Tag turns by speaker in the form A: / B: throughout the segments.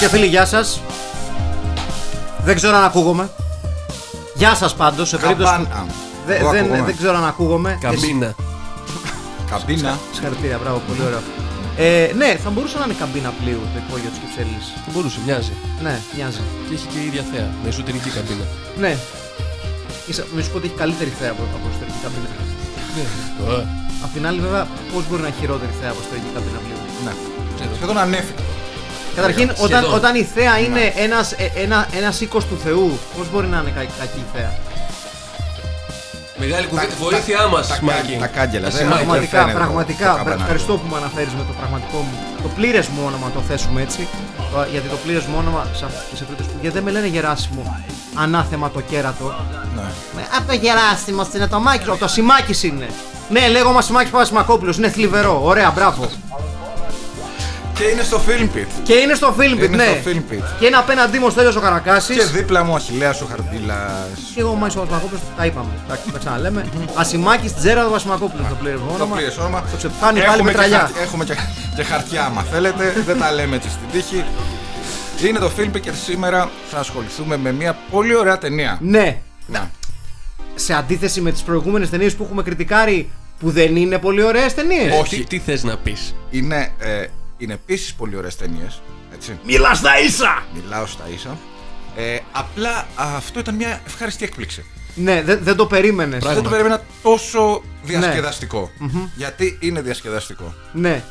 A: και φίλοι, γεια σας. Δεν ξέρω αν ακούγομαι. Γεια σας πάντως, σε περίπτωση. που-
B: Καμπάνα.
A: Δε-
B: Εγώ
A: δεν,
B: ακούγομαι.
A: δεν ξέρω αν ακούγομαι.
C: Καμπίνα.
B: Καμπίνα.
A: Εσύ- Συγχαρητήρια, μπράβο, πολύ ωραίο. Ε, ναι, θα μπορούσε να είναι καμπίνα πλοίου το υπόγειο της Κυψέλης.
C: Θα μπορούσε, μοιάζει.
A: Ναι, μοιάζει.
C: Και έχει και η ίδια θέα. Με εσωτερική καμπίνα.
A: Ναι. Ίσα- Μη σου πω ότι έχει καλύτερη θέα από, από εσωτερική καμπίνα.
C: Ναι. Ε,
A: Απ' την άλλη, βέβαια, πώς μπορεί να έχει χειρότερη θέα από εσωτερική καμπίνα πλοίου;
B: Ναι.
C: ξέρω.
B: Σχεδόν ανέφικτο.
A: Καταρχήν,
C: Σχεδόν.
A: όταν, όταν η θέα είναι ένας, ε, ένα, ένας οίκος του Θεού, πώς μπορεί να είναι κα- κακή η θέα;
C: Μεγάλη κουβέντα.
B: Τα-
C: Βοήθειά
B: τα-
C: μας,
B: τα κα-
C: Μάκη.
B: τα κάγκελα,
C: Τα
B: δεν-
C: σημάδια.
A: Πραγματικά,
B: φαίνεται το-
A: πραγματικά.
B: το
A: Ευχα-
B: καμπανάκι.
A: Ευχαριστώ που με αναφέρεις με το πραγματικό μου. Το πλήρες μου όνομα το θέσουμε έτσι. Το- Γιατί το πλήρες μου όνομα σε αυτές τις περίπτωση που γιατί δεν με λένε Γεράσιμο ανάθεμα το κέρατο.
B: Ναι.
A: Ε, Από το Γεράσιμος είναι το Μάκης, ο το Σιμάκης είναι. Ναι, λέγομαι Σιμάκης Παπασημακόπουλος, είναι θλιβερό. Ωραία, μπράβο.
B: Και είναι στο Film Pit.
A: Και είναι στο Film Pit,
B: Είναι
A: ναι.
B: στο Film Pit.
A: Και είναι απέναντί μου ο Στέλιος ο Καρακάσης.
B: Και δίπλα μου ο Αχιλέας ο Χαρδίλας.
A: Και εγώ ο Μάκης Παπασημακόπουλος, τα είπαμε. Τα, τα ξαναλέμε. Ασημάκης Τζέρας Παπασημακόπουλος το πλήρες μου
B: Το
A: όνομα.
B: πλήρες όνομα.
A: Το ξεπάνει πάλι
B: Έχουμε
A: με
B: και
A: τραλιά.
B: χαρτ- Έχουμε και, και χαρτιά, άμα θέλετε. Δεν τα λέμε έτσι στην τύχη. Είναι το Film Pit και σήμερα θα ασχοληθούμε με μια πολύ ωραία ταινία.
A: Ναι,
B: Να.
A: σε αντίθεση με τις προηγούμενες ταινίες που έχουμε κριτικάρει που δεν είναι πολύ ωραίες ταινίες.
B: Όχι.
C: Τι, τι θες να πεις;
B: Είναι, ε, είναι επίσης πολύ ωραίες ταινίες. Έτσι.
A: Μιλάς στα ίσα!
B: Μιλάω στα ίσα. Ε, απλά αυτό ήταν μια ευχάριστη έκπληξη.
A: Ναι, δεν, δεν το περίμενες.
B: Δεν το περίμενα τόσο
A: Ναι.
B: διασκεδαστικό. Γιατί είναι διασκεδαστικό.
A: Ναι.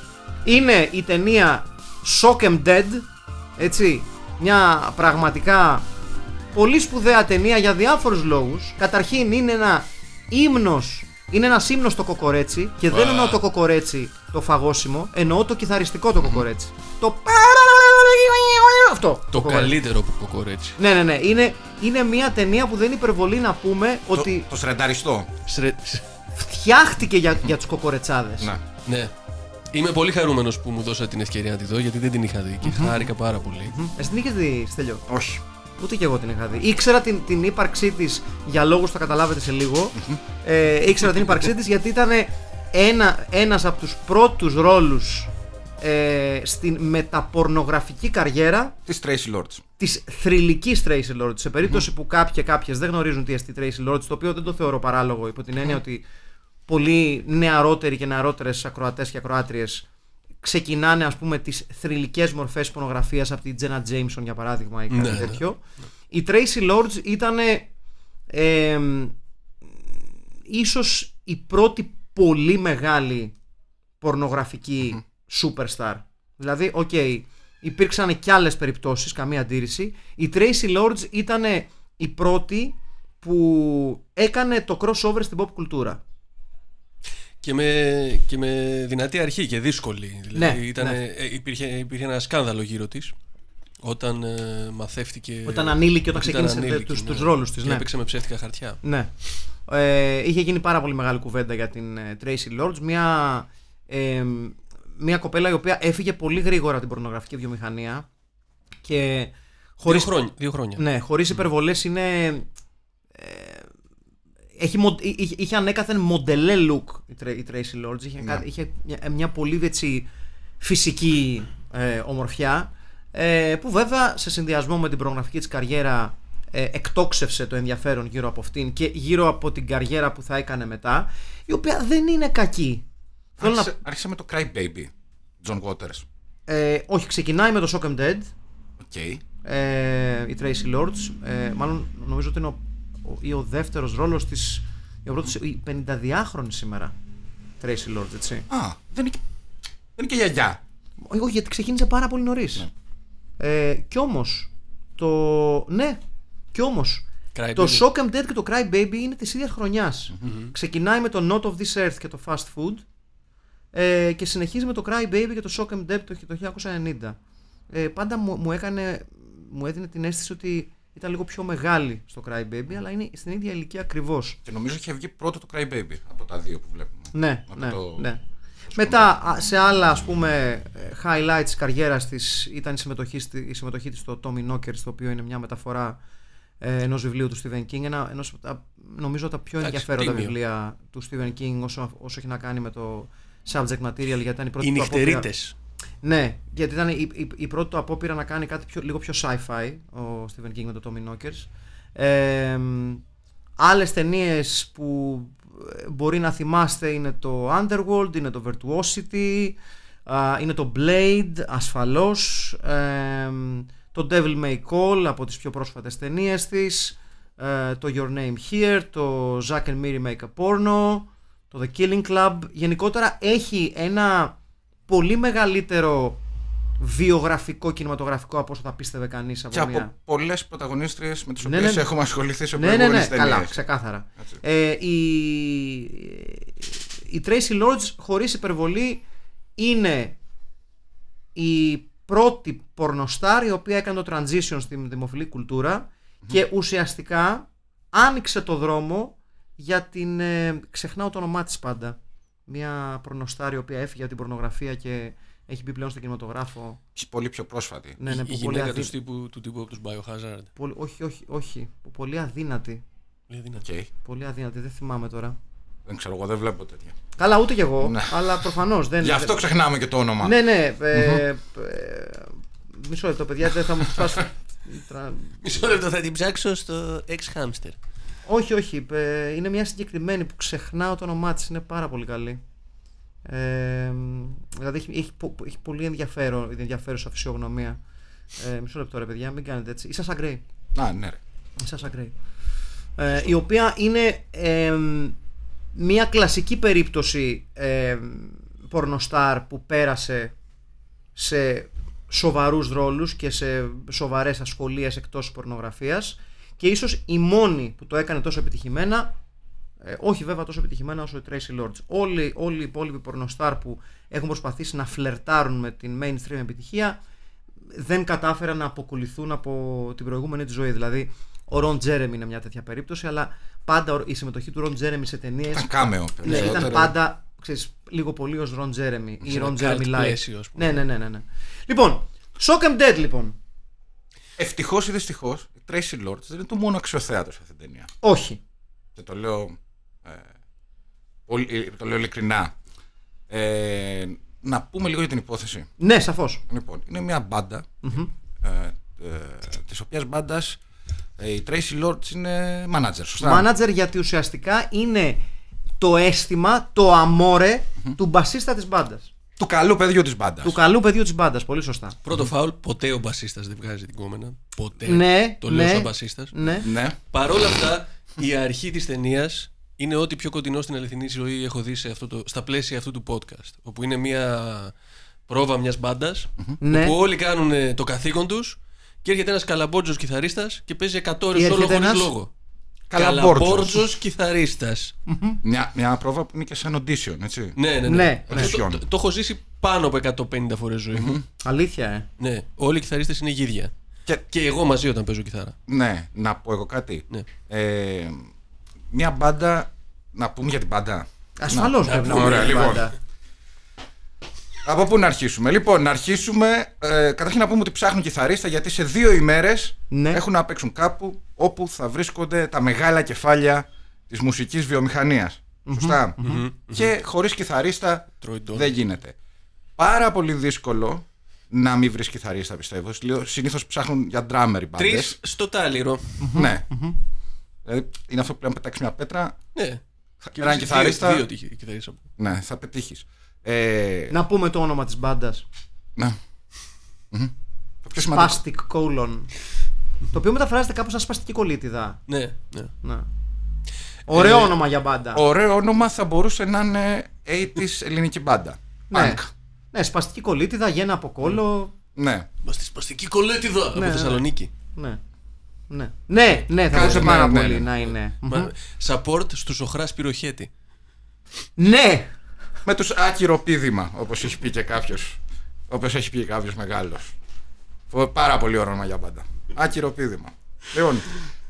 A: Είναι η ταινία Shock and Dead, έτσι, μια πραγματικά πολύ σπουδαία ταινία για διάφορους λόγους. Καταρχήν είναι ένα ύμνος, είναι ένας ύμνος στο κοκορέτσι και δεν εννοώ το κοκορέτσι το φαγόσιμο, εννοώ το κιθαριστικό το κοκορέτσι. Το αυτό.
C: Το
A: κοκορέτσι.
C: καλύτερο που κοκορέτσι.
A: Ναι, ναι, ναι. Είναι, είναι μια ταινία που δεν είναι υπερβολή να πούμε ότι
B: Το, το σρενταριστό.
C: Σρε...
A: φτιάχτηκε για, για τους κοκορετσάδες.
B: Ναι.
C: Ναι. Είμαι πολύ χαρούμενος που μου δώσατε την ευκαιρία να τη δω γιατί δεν την είχα δει και χάρηκα πάρα πολύ.
A: Εσύ την είχες δει, Στέλιο;
B: Όχι.
A: Ούτε και εγώ την είχα δει. Ήξερα την, την ύπαρξή της για λόγους που θα καταλάβετε σε λίγο. Ε, ήξερα την ύπαρξή της γιατί ήταν ένα, ένας από τους πρώτους ρόλους ε, στην μεταπορνογραφική καριέρα
B: Της Tracy Lords.
A: της θρηλυκής Tracy Lords. Σε περίπτωση που κάποιοι και κάποιες δεν γνωρίζουν τι εστί Tracy Lords, το οποίο δεν το θεωρώ παράλογο υπό την έννοια ότι πολλοί νεαρότεροι και νεαρότερες ακροατές και ακροάτριες ξεκινάνε ας πούμε τις θρυλικές μορφές πορνογραφίας από την Jenna Jameson για παράδειγμα ή κάτι
C: Ναι, ναι.
A: τέτοιο. Η Traci Lords ήταν ε, ίσως η πρώτη πολύ μεγάλη πορνογραφική superstar. Δηλαδή, οκ, υπήρξαν και άλλες περιπτώσεις, καμία αντίρρηση. Η Traci Lords ήταν η πρώτη που έκανε το crossover στην pop κουλτούρα.
C: Και με, και με δυνατή αρχή και δύσκολη. Δηλαδή
A: Ναι,
C: ήτανε-
A: ναι.
C: ε, υπήρχε, υπήρχε ένα σκάνδαλο γύρω της όταν ε, μαθεύτηκε.
A: Όταν ανήλικη, όταν
C: ότι ήταν
A: ξεκίνησε
C: ανήλικη,
A: τους-
C: ναι.
A: τους ρόλους της,
C: Και
A: ναι.
C: έπαιξε με ψεύτικα χαρτιά.
A: Ναι. Ε, είχε γίνει πάρα πολύ μεγάλη κουβέντα για την ε, Tracy Lords. Μια, ε, μια κοπέλα η οποία έφυγε πολύ γρήγορα από την πορνογραφική βιομηχανία και χωρίς,
C: Δύο χρόνια. Δύο χρόνια.
A: ναι, χωρίς υπερβολές είναι... ε, έχει, μο- εί- είχε, είχε ανέκαθεν μοντελέ look η, Tra- η Tracy Lords. Είχε, κα- είχε μια, μια πολύ έτσι, φυσική ε, ομορφιά ε, που βέβαια σε συνδυασμό με την προγραφική της καριέρα ε, εκτόξευσε το ενδιαφέρον γύρω από αυτήν και γύρω από την καριέρα που θα έκανε μετά η οποία δεν είναι κακή. Θέλω να-
B: Άρχισε, άρχισε με το Cry Baby. John Waters.
A: ε, όχι, ξεκινάει με το Shock 'em Dead
B: Ok.
A: ε, η Traci Lords. Ε, μάλλον νομίζω ότι είναι ο, ο, ή ο δεύτερος ρόλος της η, ο πρώτος, η 52χρονη σήμερα Traci Lords, έτσι.
B: Α, δεν είναι, και- δεν είναι και γιαγιά.
A: Όχι, όχι, γιατί ξεκίνησε πάρα πολύ νωρίς. Ε, κι όμως. Το. Ναι, κι όμως.
C: Cry
A: Το
C: Baby.
A: Shock 'em Dead και το Cry Baby είναι της ίδιας χρονιάς. Ξεκινάει με το Not of This Earth και το Fast Food ε, και συνεχίζει με το Cry Baby και το Shock and Dead το, το 1990. Ε, πάντα μου, μου έκανε, μου έδινε την αίσθηση ότι ήταν λίγο πιο μεγάλη στο Cry Baby, αλλά είναι στην ίδια ηλικία ακριβώς.
B: Και νομίζω είχε βγει πρώτο το Cry Baby από τα δύο που βλέπουμε.
A: Ναι,
B: Από
A: ναι,
B: το-
A: ναι. Μετά α, σε άλλα ας πούμε ε, highlights της καριέρας της ήταν η συμμετοχή, στη, η συμμετοχή της στο Tommy Knockers το οποίο είναι μια μεταφορά ε, ενός βιβλίου του Stephen King ένα, ενός από τα, νομίζω τα πιο
C: Εντάξει,
A: ενδιαφέροντα
C: τίμιο.
A: βιβλία του Stephen King όσο, όσο έχει να κάνει με το subject material γιατί ήταν η πρώτη
C: Οι
A: του απόπειρα-
C: νυχτερίτες.
A: Ναι, γιατί ήταν η, η, η πρώτη του απόπειρα να κάνει κάτι πιο, λίγο πιο sci-fi ο Stephen King με το Tommy Knockers. Ε, άλλες ταινίες που ε, μπορεί να θυμάστε είναι το Underworld, είναι το Virtuosity, α, είναι το Blade ασφαλώς, ε, το Devil May Call από τις πιο πρόσφατες ταινίες της, ε, το Your Name Here, το Zack and Miri Make a Porno, το The Killing Club. Γενικότερα έχει ένα πολύ μεγαλύτερο βιογραφικό κινηματογραφικό από όσο θα πίστευε κανείς από
B: Και από
A: μια.
B: πολλές πρωταγωνίστριες με τις
A: Ναι,
B: οποίες
A: ναι, ναι.
B: έχουμε ασχοληθεί σε
A: Ναι, ναι,
B: προηγούμενες
A: ναι, καλά, ξεκάθαρα.
B: Έτσι.
A: Ε, η, η Tracy Lords, χωρίς υπερβολή, είναι η πρώτη πορνοστάρ η οποία έκανε το transition στην δημοφιλή κουλτούρα και ουσιαστικά άνοιξε το δρόμο για την... ε, ξεχνάω το όνομά της πάντα. Μια πορνοστάρ η οποία έφυγε από την πορνογραφία και έχει μπει πλέον στον κινηματογράφο.
B: Πολύ πιο πρόσφατη.
A: Ναι, ναι,
C: Η
A: που πολύ
C: γυναίκα
A: αδύ...
C: του τύπου, του τύπου από τους Biohazard.
A: πολύ- όχι, όχι, όχι. που Πολύ αδύνατη.
C: Λέει δυνατή.
B: Οκ.
A: Πολύ αδύνατη, δεν θυμάμαι τώρα.
B: Δεν ξέρω, εγώ δεν βλέπω τέτοια.
A: Καλά, ούτε κι εγώ,
B: Ναι.
A: αλλά προφανώς δεν.
B: Γι' αυτό ξεχνάμε και το όνομα.
A: Ναι, ναι. Ε, ε, μισό λεπτό, παιδιά, δεν θα μου σπάσω. Τρα-
C: Μισό λεπτό θα την ψάξω στο ex hamster.
A: Όχι, όχι. ε, είναι μια συγκεκριμένη που ξεχνάω το όνομά της. Είναι πάρα πολύ καλή. Ε, δηλαδή έχει, έχει, πο- έχει πολύ ενδιαφέρον, ενδιαφέρουσα φυσιογνωμία. Ε, μισό λεπτό, ρε παιδιά, μην κάνετε έτσι. Η Σάσα Γκρέι.
B: Α, ναι, ρε.
A: Η Σάσα Γκρέι. Ε, η οποία είναι εμ, μια κλασική περίπτωση εμ, πορνοστάρ που πέρασε σε σοβαρούς ρόλους και σε σοβαρές ασχολίες εκτός της πορνογραφίας και ίσως η μόνη που το έκανε τόσο επιτυχημένα ε, όχι βέβαια τόσο επιτυχημένα όσο η Tracy Lords. Όλοι, όλοι οι υπόλοιποι πορνοστάρ που έχουν προσπαθήσει να φλερτάρουν με την mainstream επιτυχία δεν κατάφεραν να αποκολληθούν από την προηγούμενη τη ζωή. Δηλαδή, ο Ρον Τζέρεμι είναι μια τέτοια περίπτωση, αλλά πάντα η συμμετοχή του Ρον Τζέρεμι σε ταινίες
B: Ήταν κάμεο.
A: ναι, ήταν
B: περισσότερο.
A: πάντα ξέρεις, λίγο πολύ ως Ρον Τζέρεμι ή
C: Σε ένα
A: Ρον Τζέρεμι
C: cult
A: Light.
C: πλαίσιο, ας πούμε.
A: Ναι, ναι, ναι, ναι, ναι. Λοιπόν, Shock and Dead λοιπόν.
B: Ευτυχώς ή δυστυχώς, η Tracy Lords δεν είναι το μόνο αξιοθέατο σε αυτήν την ταινία.
A: Όχι.
B: Και το λέω. Ε, πολύ, ε, το λέω ειλικρινά. Ε, να πούμε λίγο για την υπόθεση.
A: Ναι, σαφώς.
B: Λοιπόν, είναι μια μπάντα. Ε, ε, της οποίας μπάντας ε, η Tracy Lords είναι manager, σωστά;
A: Μάνατζερ γιατί ουσιαστικά είναι το αίσθημα, το αμόρε του μπασίστα της μπάντας.
B: Του καλού παιδιού της μπάντας.
A: Του καλού παιδιού της μπάντας. Πολύ σωστά.
C: Πρώτο φάουλ, ποτέ ο μπασίστας δεν βγάζει την κόμενα. Ποτέ.
A: Ναι,
C: Το λέω
A: ναι.
C: σαν μπασίστας.
A: Ναι.
B: Ναι.
C: Παρ' όλα αυτά, η αρχή της ταινίας είναι ό,τι πιο κοντινό στην αληθινή ζωή έχω δει σε αυτό το, στα πλαίσια αυτού του podcast. Όπου είναι μια πρόβα μιας μπάντας,
A: Ναι.
C: όπου όλοι κάνουν ε, το καθήκον τους και έρχεται ένας καλαμπόρτζο κιθαρίστας και παίζει 100 ώρες
A: Έρχεται
C: όλο χωρίς
A: ένας
C: λόγο.
B: Καλαμπόρτζος.
C: κιθαρίστας.
B: Μια, μια πρόβα που είναι και σαν audition, έτσι.
C: Ναι, ναι, ναι.
A: Ναι,
C: Αυτό
B: ναι.
C: το, το, το έχω ζήσει πάνω από 150 φορές ζωή μου.
A: Αλήθεια, ε.
C: Ναι, όλοι οι κιθαρίστες είναι γίδια.
B: Και,
C: Και εγώ μαζί όταν παίζω κιθάρα.
B: ναι, να πω εγώ κάτι.
C: Ναι.
B: Ε, μια μπάντα. Να πούμε για την μπάντα.
A: Ασφαλώς
C: να
A: πρέπει να
C: πούμε,
A: πούμε
B: ωραία,
A: την
B: λοιπόν.
A: Μπάντα.
B: Από πού να αρχίσουμε; Λοιπόν, να αρχίσουμε. Ε, καταρχήν να πούμε ότι ψάχνουν κιθαρίστα γιατί σε δύο ημέρες
A: Ναι.
B: έχουν να παίξουν κάπου όπου θα βρίσκονται τα μεγάλα κεφάλια της μουσικής βιομηχανίας. Σωστά. Και χωρίς κιθαρίστα
C: Τρώει ντόνατ.
B: δεν γίνεται. Πάρα πολύ δύσκολο να μην βρεις κιθαρίστα, πιστεύω. Συνήθως ψάχνουν για drummer οι
C: Τρεις
B: μπάντες.
C: στο τάλιρο.
B: Ναι. Δηλαδή είναι αυτό που λέμε πετάξεις μια πέτρα.
C: Ναι. Και
B: έναν
C: δύο-
B: κιθαρίστα.
C: Δύο, δύο κιθαρίστα.
B: Ναι, θα πετύχεις. Ε,
A: Να πούμε το όνομα της μπάντας.
B: ναι. Μμμ. Το πιο σημαντικό.
A: Spastic colon. το οποίο μεταφράζεται κάπως σαν σπαστική κολλήτιδα.
C: Ναι, ναι.
A: Ναι. Ωραίο
C: Ε,
A: όνομα για μπάντα.
B: Ωραίο όνομα θα μπορούσε να είναι 80s ελληνική μπάντα.
A: Ναι.
B: Punk.
A: Ναι, σπαστική κολλήτιδα, γένα από κόλλο.
B: Ναι.
C: Μα στη σπαστική κολέτιδα από
A: Ναι, ναι.
C: Θεσσαλονίκη.
A: Ναι. Ναι, ναι, ναι θα
B: Κάτι,
A: μπορούσε
B: ναι,
A: πάρα
B: ναι,
A: πολύ
B: ναι.
A: να είναι.
C: Μα- Support στους Οχράς Πυροχέτη.
A: Ναι!
B: Με τους άκυρο πίδημα, όπως έχει πει και κάποιος. Όπως έχει πει κάποιος μεγάλος. Πάρα πολύ ωραίο όνομα για πάντα. Άκυρο πίδημα. Λοιπόν,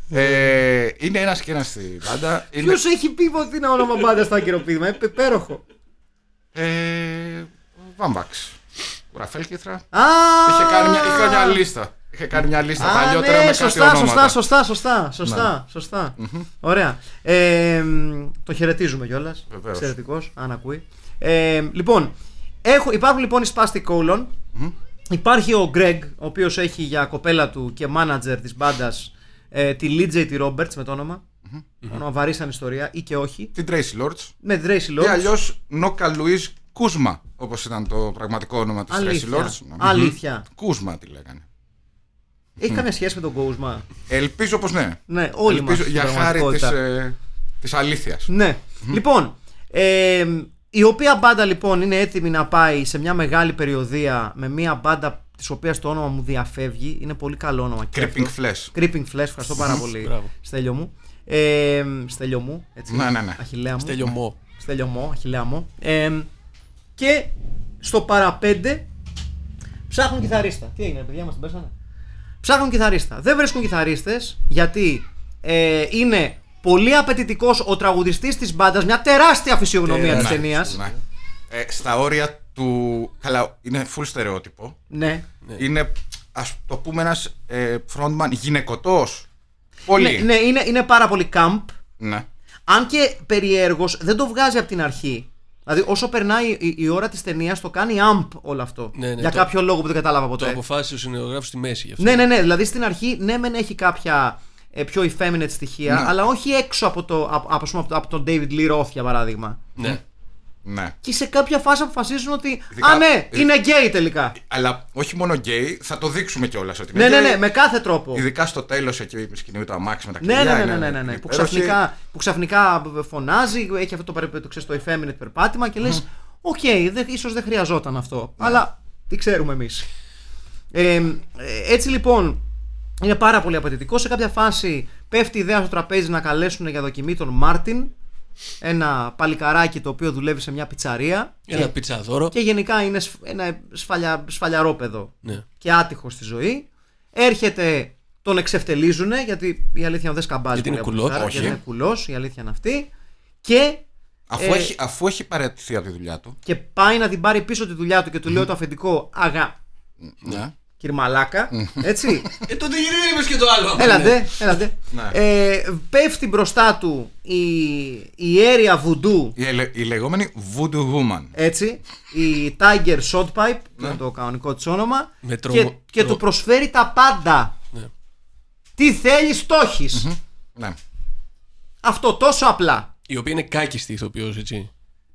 B: ε, είναι ένας και ένας στην πάντα. Είναι,
A: Ποιος έχει πει ότι είναι όνομα μπάντα στο ακυροπίδημα, ε, υπέροχο.
B: ε, ο Βάμπαξ. Ο Ραφέλ Κίθρα.
A: Α!
B: Είχε κάνει μια, είχε κάνει μια λίστα. Είχε κάνει μια λίστα
A: Α,
B: παλιότερα
A: ναι,
B: με
A: σωστά,
B: κάτι
A: σωστά,
B: ονόματα.
A: σωστά, σωστά, σωστά, σωστά. Ωραία. Ε, μ, το χαιρετίζουμε κιόλας.
B: Βεβαίως.
A: Εξαιρετικός, αν ακούει. Ε, λοιπόν, έχω, υπάρχουν λοιπόν οι Spastic Colon. Υπάρχει ο Greg, ο οποίος έχει για κοπέλα του και manager της μπάντας ε, τη Λίτζεϊ τη Roberts με το όνομα. Όνομα βαρύ σαν ιστορία ή και όχι.
B: Την Tracy Lords.
A: Με τη Tracy
B: Ή
A: Lords.
B: αλλιώς Νόκα Λουίζ Κούσμα, όπως ήταν το πραγματικό όνομα της Tracy
A: Αλήθεια.
B: Lords.
A: Αλήθεια.
B: Κούσμα τη λέγανε.
A: Έχει καμία σχέση με τον Κόουσμα.
B: Ελπίζω πως ναι.
A: Ναι, όλοι
B: Ελπίζω
A: μας.
B: για
A: στην
B: χάρη της
A: πραγματικότητα.
B: ε, της αλήθειας.
A: Ναι. Λοιπόν, ε, η οποία μπάντα λοιπόν είναι έτοιμη να πάει σε μια μεγάλη περιοδία με μια μπάντα της οποίας το όνομα μου διαφεύγει. Είναι πολύ καλό όνομα. και
B: Creeping
A: αυτό.
B: Flesh.
A: Creeping Flesh, ευχαριστώ πάρα πολύ.
C: Μπράβο.
A: Στέλιο μου. Ε, στέλιο μου, έτσι.
B: Ναι, ναι, ναι.
A: Αχιλέα μου.
C: Στέλιο Μό.
A: Στέλιο μου, αχιλέα μου. Ε, και στο παραπέντε ψάχνουν κιθαρίστα. Τι έγινε, παιδιά, μας την πέσανε; Ψάχνουν κιθαρίστα. Δεν βρίσκουν κιθαρίστες γιατί ε, είναι πολύ απαιτητικός ο τραγουδιστής της μπάντας, μια τεράστια φυσιογνωμία της
B: Ναι,
A: ταινίας.
B: ναι. Ε, στα όρια του. Καλά, είναι full στερεότυπο.
A: Ναι.
B: Είναι, ας το πούμε, ένας ε, frontman γυναικωτός. Πολύ.
A: Ναι, ναι, είναι, είναι πάρα πολύ camp.
B: Ναι.
A: Αν και περιέργως δεν το βγάζει από την αρχή. Δηλαδή, όσο περνάει η, η ώρα της ταινίας, το κάνει amp όλο αυτό.
C: Ναι, ναι,
A: για
C: το-
A: κάποιο λόγο που δεν κατάλαβα
C: Το
A: ποτέ.
C: αποφάσισε ο σεναριογράφος στη μέση γι' αυτό.
A: Ναι, ναι, ναι. Δηλαδή στην αρχή, ναι, μεν έχει κάποια ε, πιο effeminate στοιχεία,
B: Ναι.
A: αλλά όχι έξω από, το, από, από, ας πούμε, από, το- από τον David Lee Roth για παράδειγμα.
C: Ναι.
B: Ναι.
A: Και σε κάποια φάση αποφασίζουν ότι.
B: Ειδικά-
A: Α, ναι,
B: ειδ-
A: είναι γκέι τελικά.
B: Αλλά όχι μόνο γκέι, θα το δείξουμε κιόλας ότι
A: Ναι,
B: είναι
A: ναι,
B: γκέι.
A: ναι, με κάθε τρόπο.
B: Ειδικά στο τέλος εκεί με σκηνή με το αμάξι με τα
A: Ναι,
B: κλειδιά.
A: ναι, ναι,
B: είναι-
A: ναι, ναι, ναι,
B: είναι
A: Που,
B: υπέροχη.
A: ξαφνικά, που ξαφνικά φωνάζει, έχει αυτό το, περι- το, ξέρεις, το effeminate περπάτημα και λες Οκ, δεν- ίσως δεν χρειαζόταν αυτό. Αλλά τι ξέρουμε εμείς. Ε, ε, έτσι λοιπόν, είναι πάρα πολύ απαιτητικό. Σε κάποια φάση πέφτει η ιδέα στο τραπέζι να καλέσουν για δοκιμή τον Μάρτιν. Ένα παλικαράκι το οποίο δουλεύει σε μια πιτσαρία.
C: Ένα
A: και,
C: πιτσαδόρο.
A: και γενικά είναι σφ- ένα σφαλια, σφαλιαρόπεδο
C: Ναι.
A: και άτυχος στη ζωή. Έρχεται, τον εξευτελίζουν γιατί η αλήθεια δεν σκαμπάζει.
C: Γιατί είναι
A: πολύ από
C: κουλός.
A: τη χάρα,
B: Όχι.
A: Γιατί είναι κουλός, η αλήθεια είναι αυτή. Και,
B: Αφού,
A: ε,
B: έχει, αφού έχει παραιτηθεί από τη δουλειά του.
A: και πάει να την πάρει πίσω τη δουλειά του και του λέει το αφεντικό Αγα.
B: Ναι.
A: Κύριε Μαλάκα, έτσι.
C: Ε, τότε γιατί δεν είπες και το άλλο.
A: έλατε, έλατε.
B: Ναι.
A: Ε, πέφτει μπροστά του η, η ιέρια βουντού,
B: Η, ελε- η λεγόμενη Voodoo Woman.
A: έτσι, η Tiger Shotpipe, που
B: Ναι.
A: είναι το κανονικό της όνομα,
C: Με
A: και,
C: τρομο-
A: και
C: τρο-
A: του προσφέρει τα πάντα.
C: Ναι.
A: Τι θέλεις, το έχεις.
B: Ναι.
A: Αυτό τόσο απλά.
C: Η οποία είναι κάκιστη ηθοποιός, έτσι.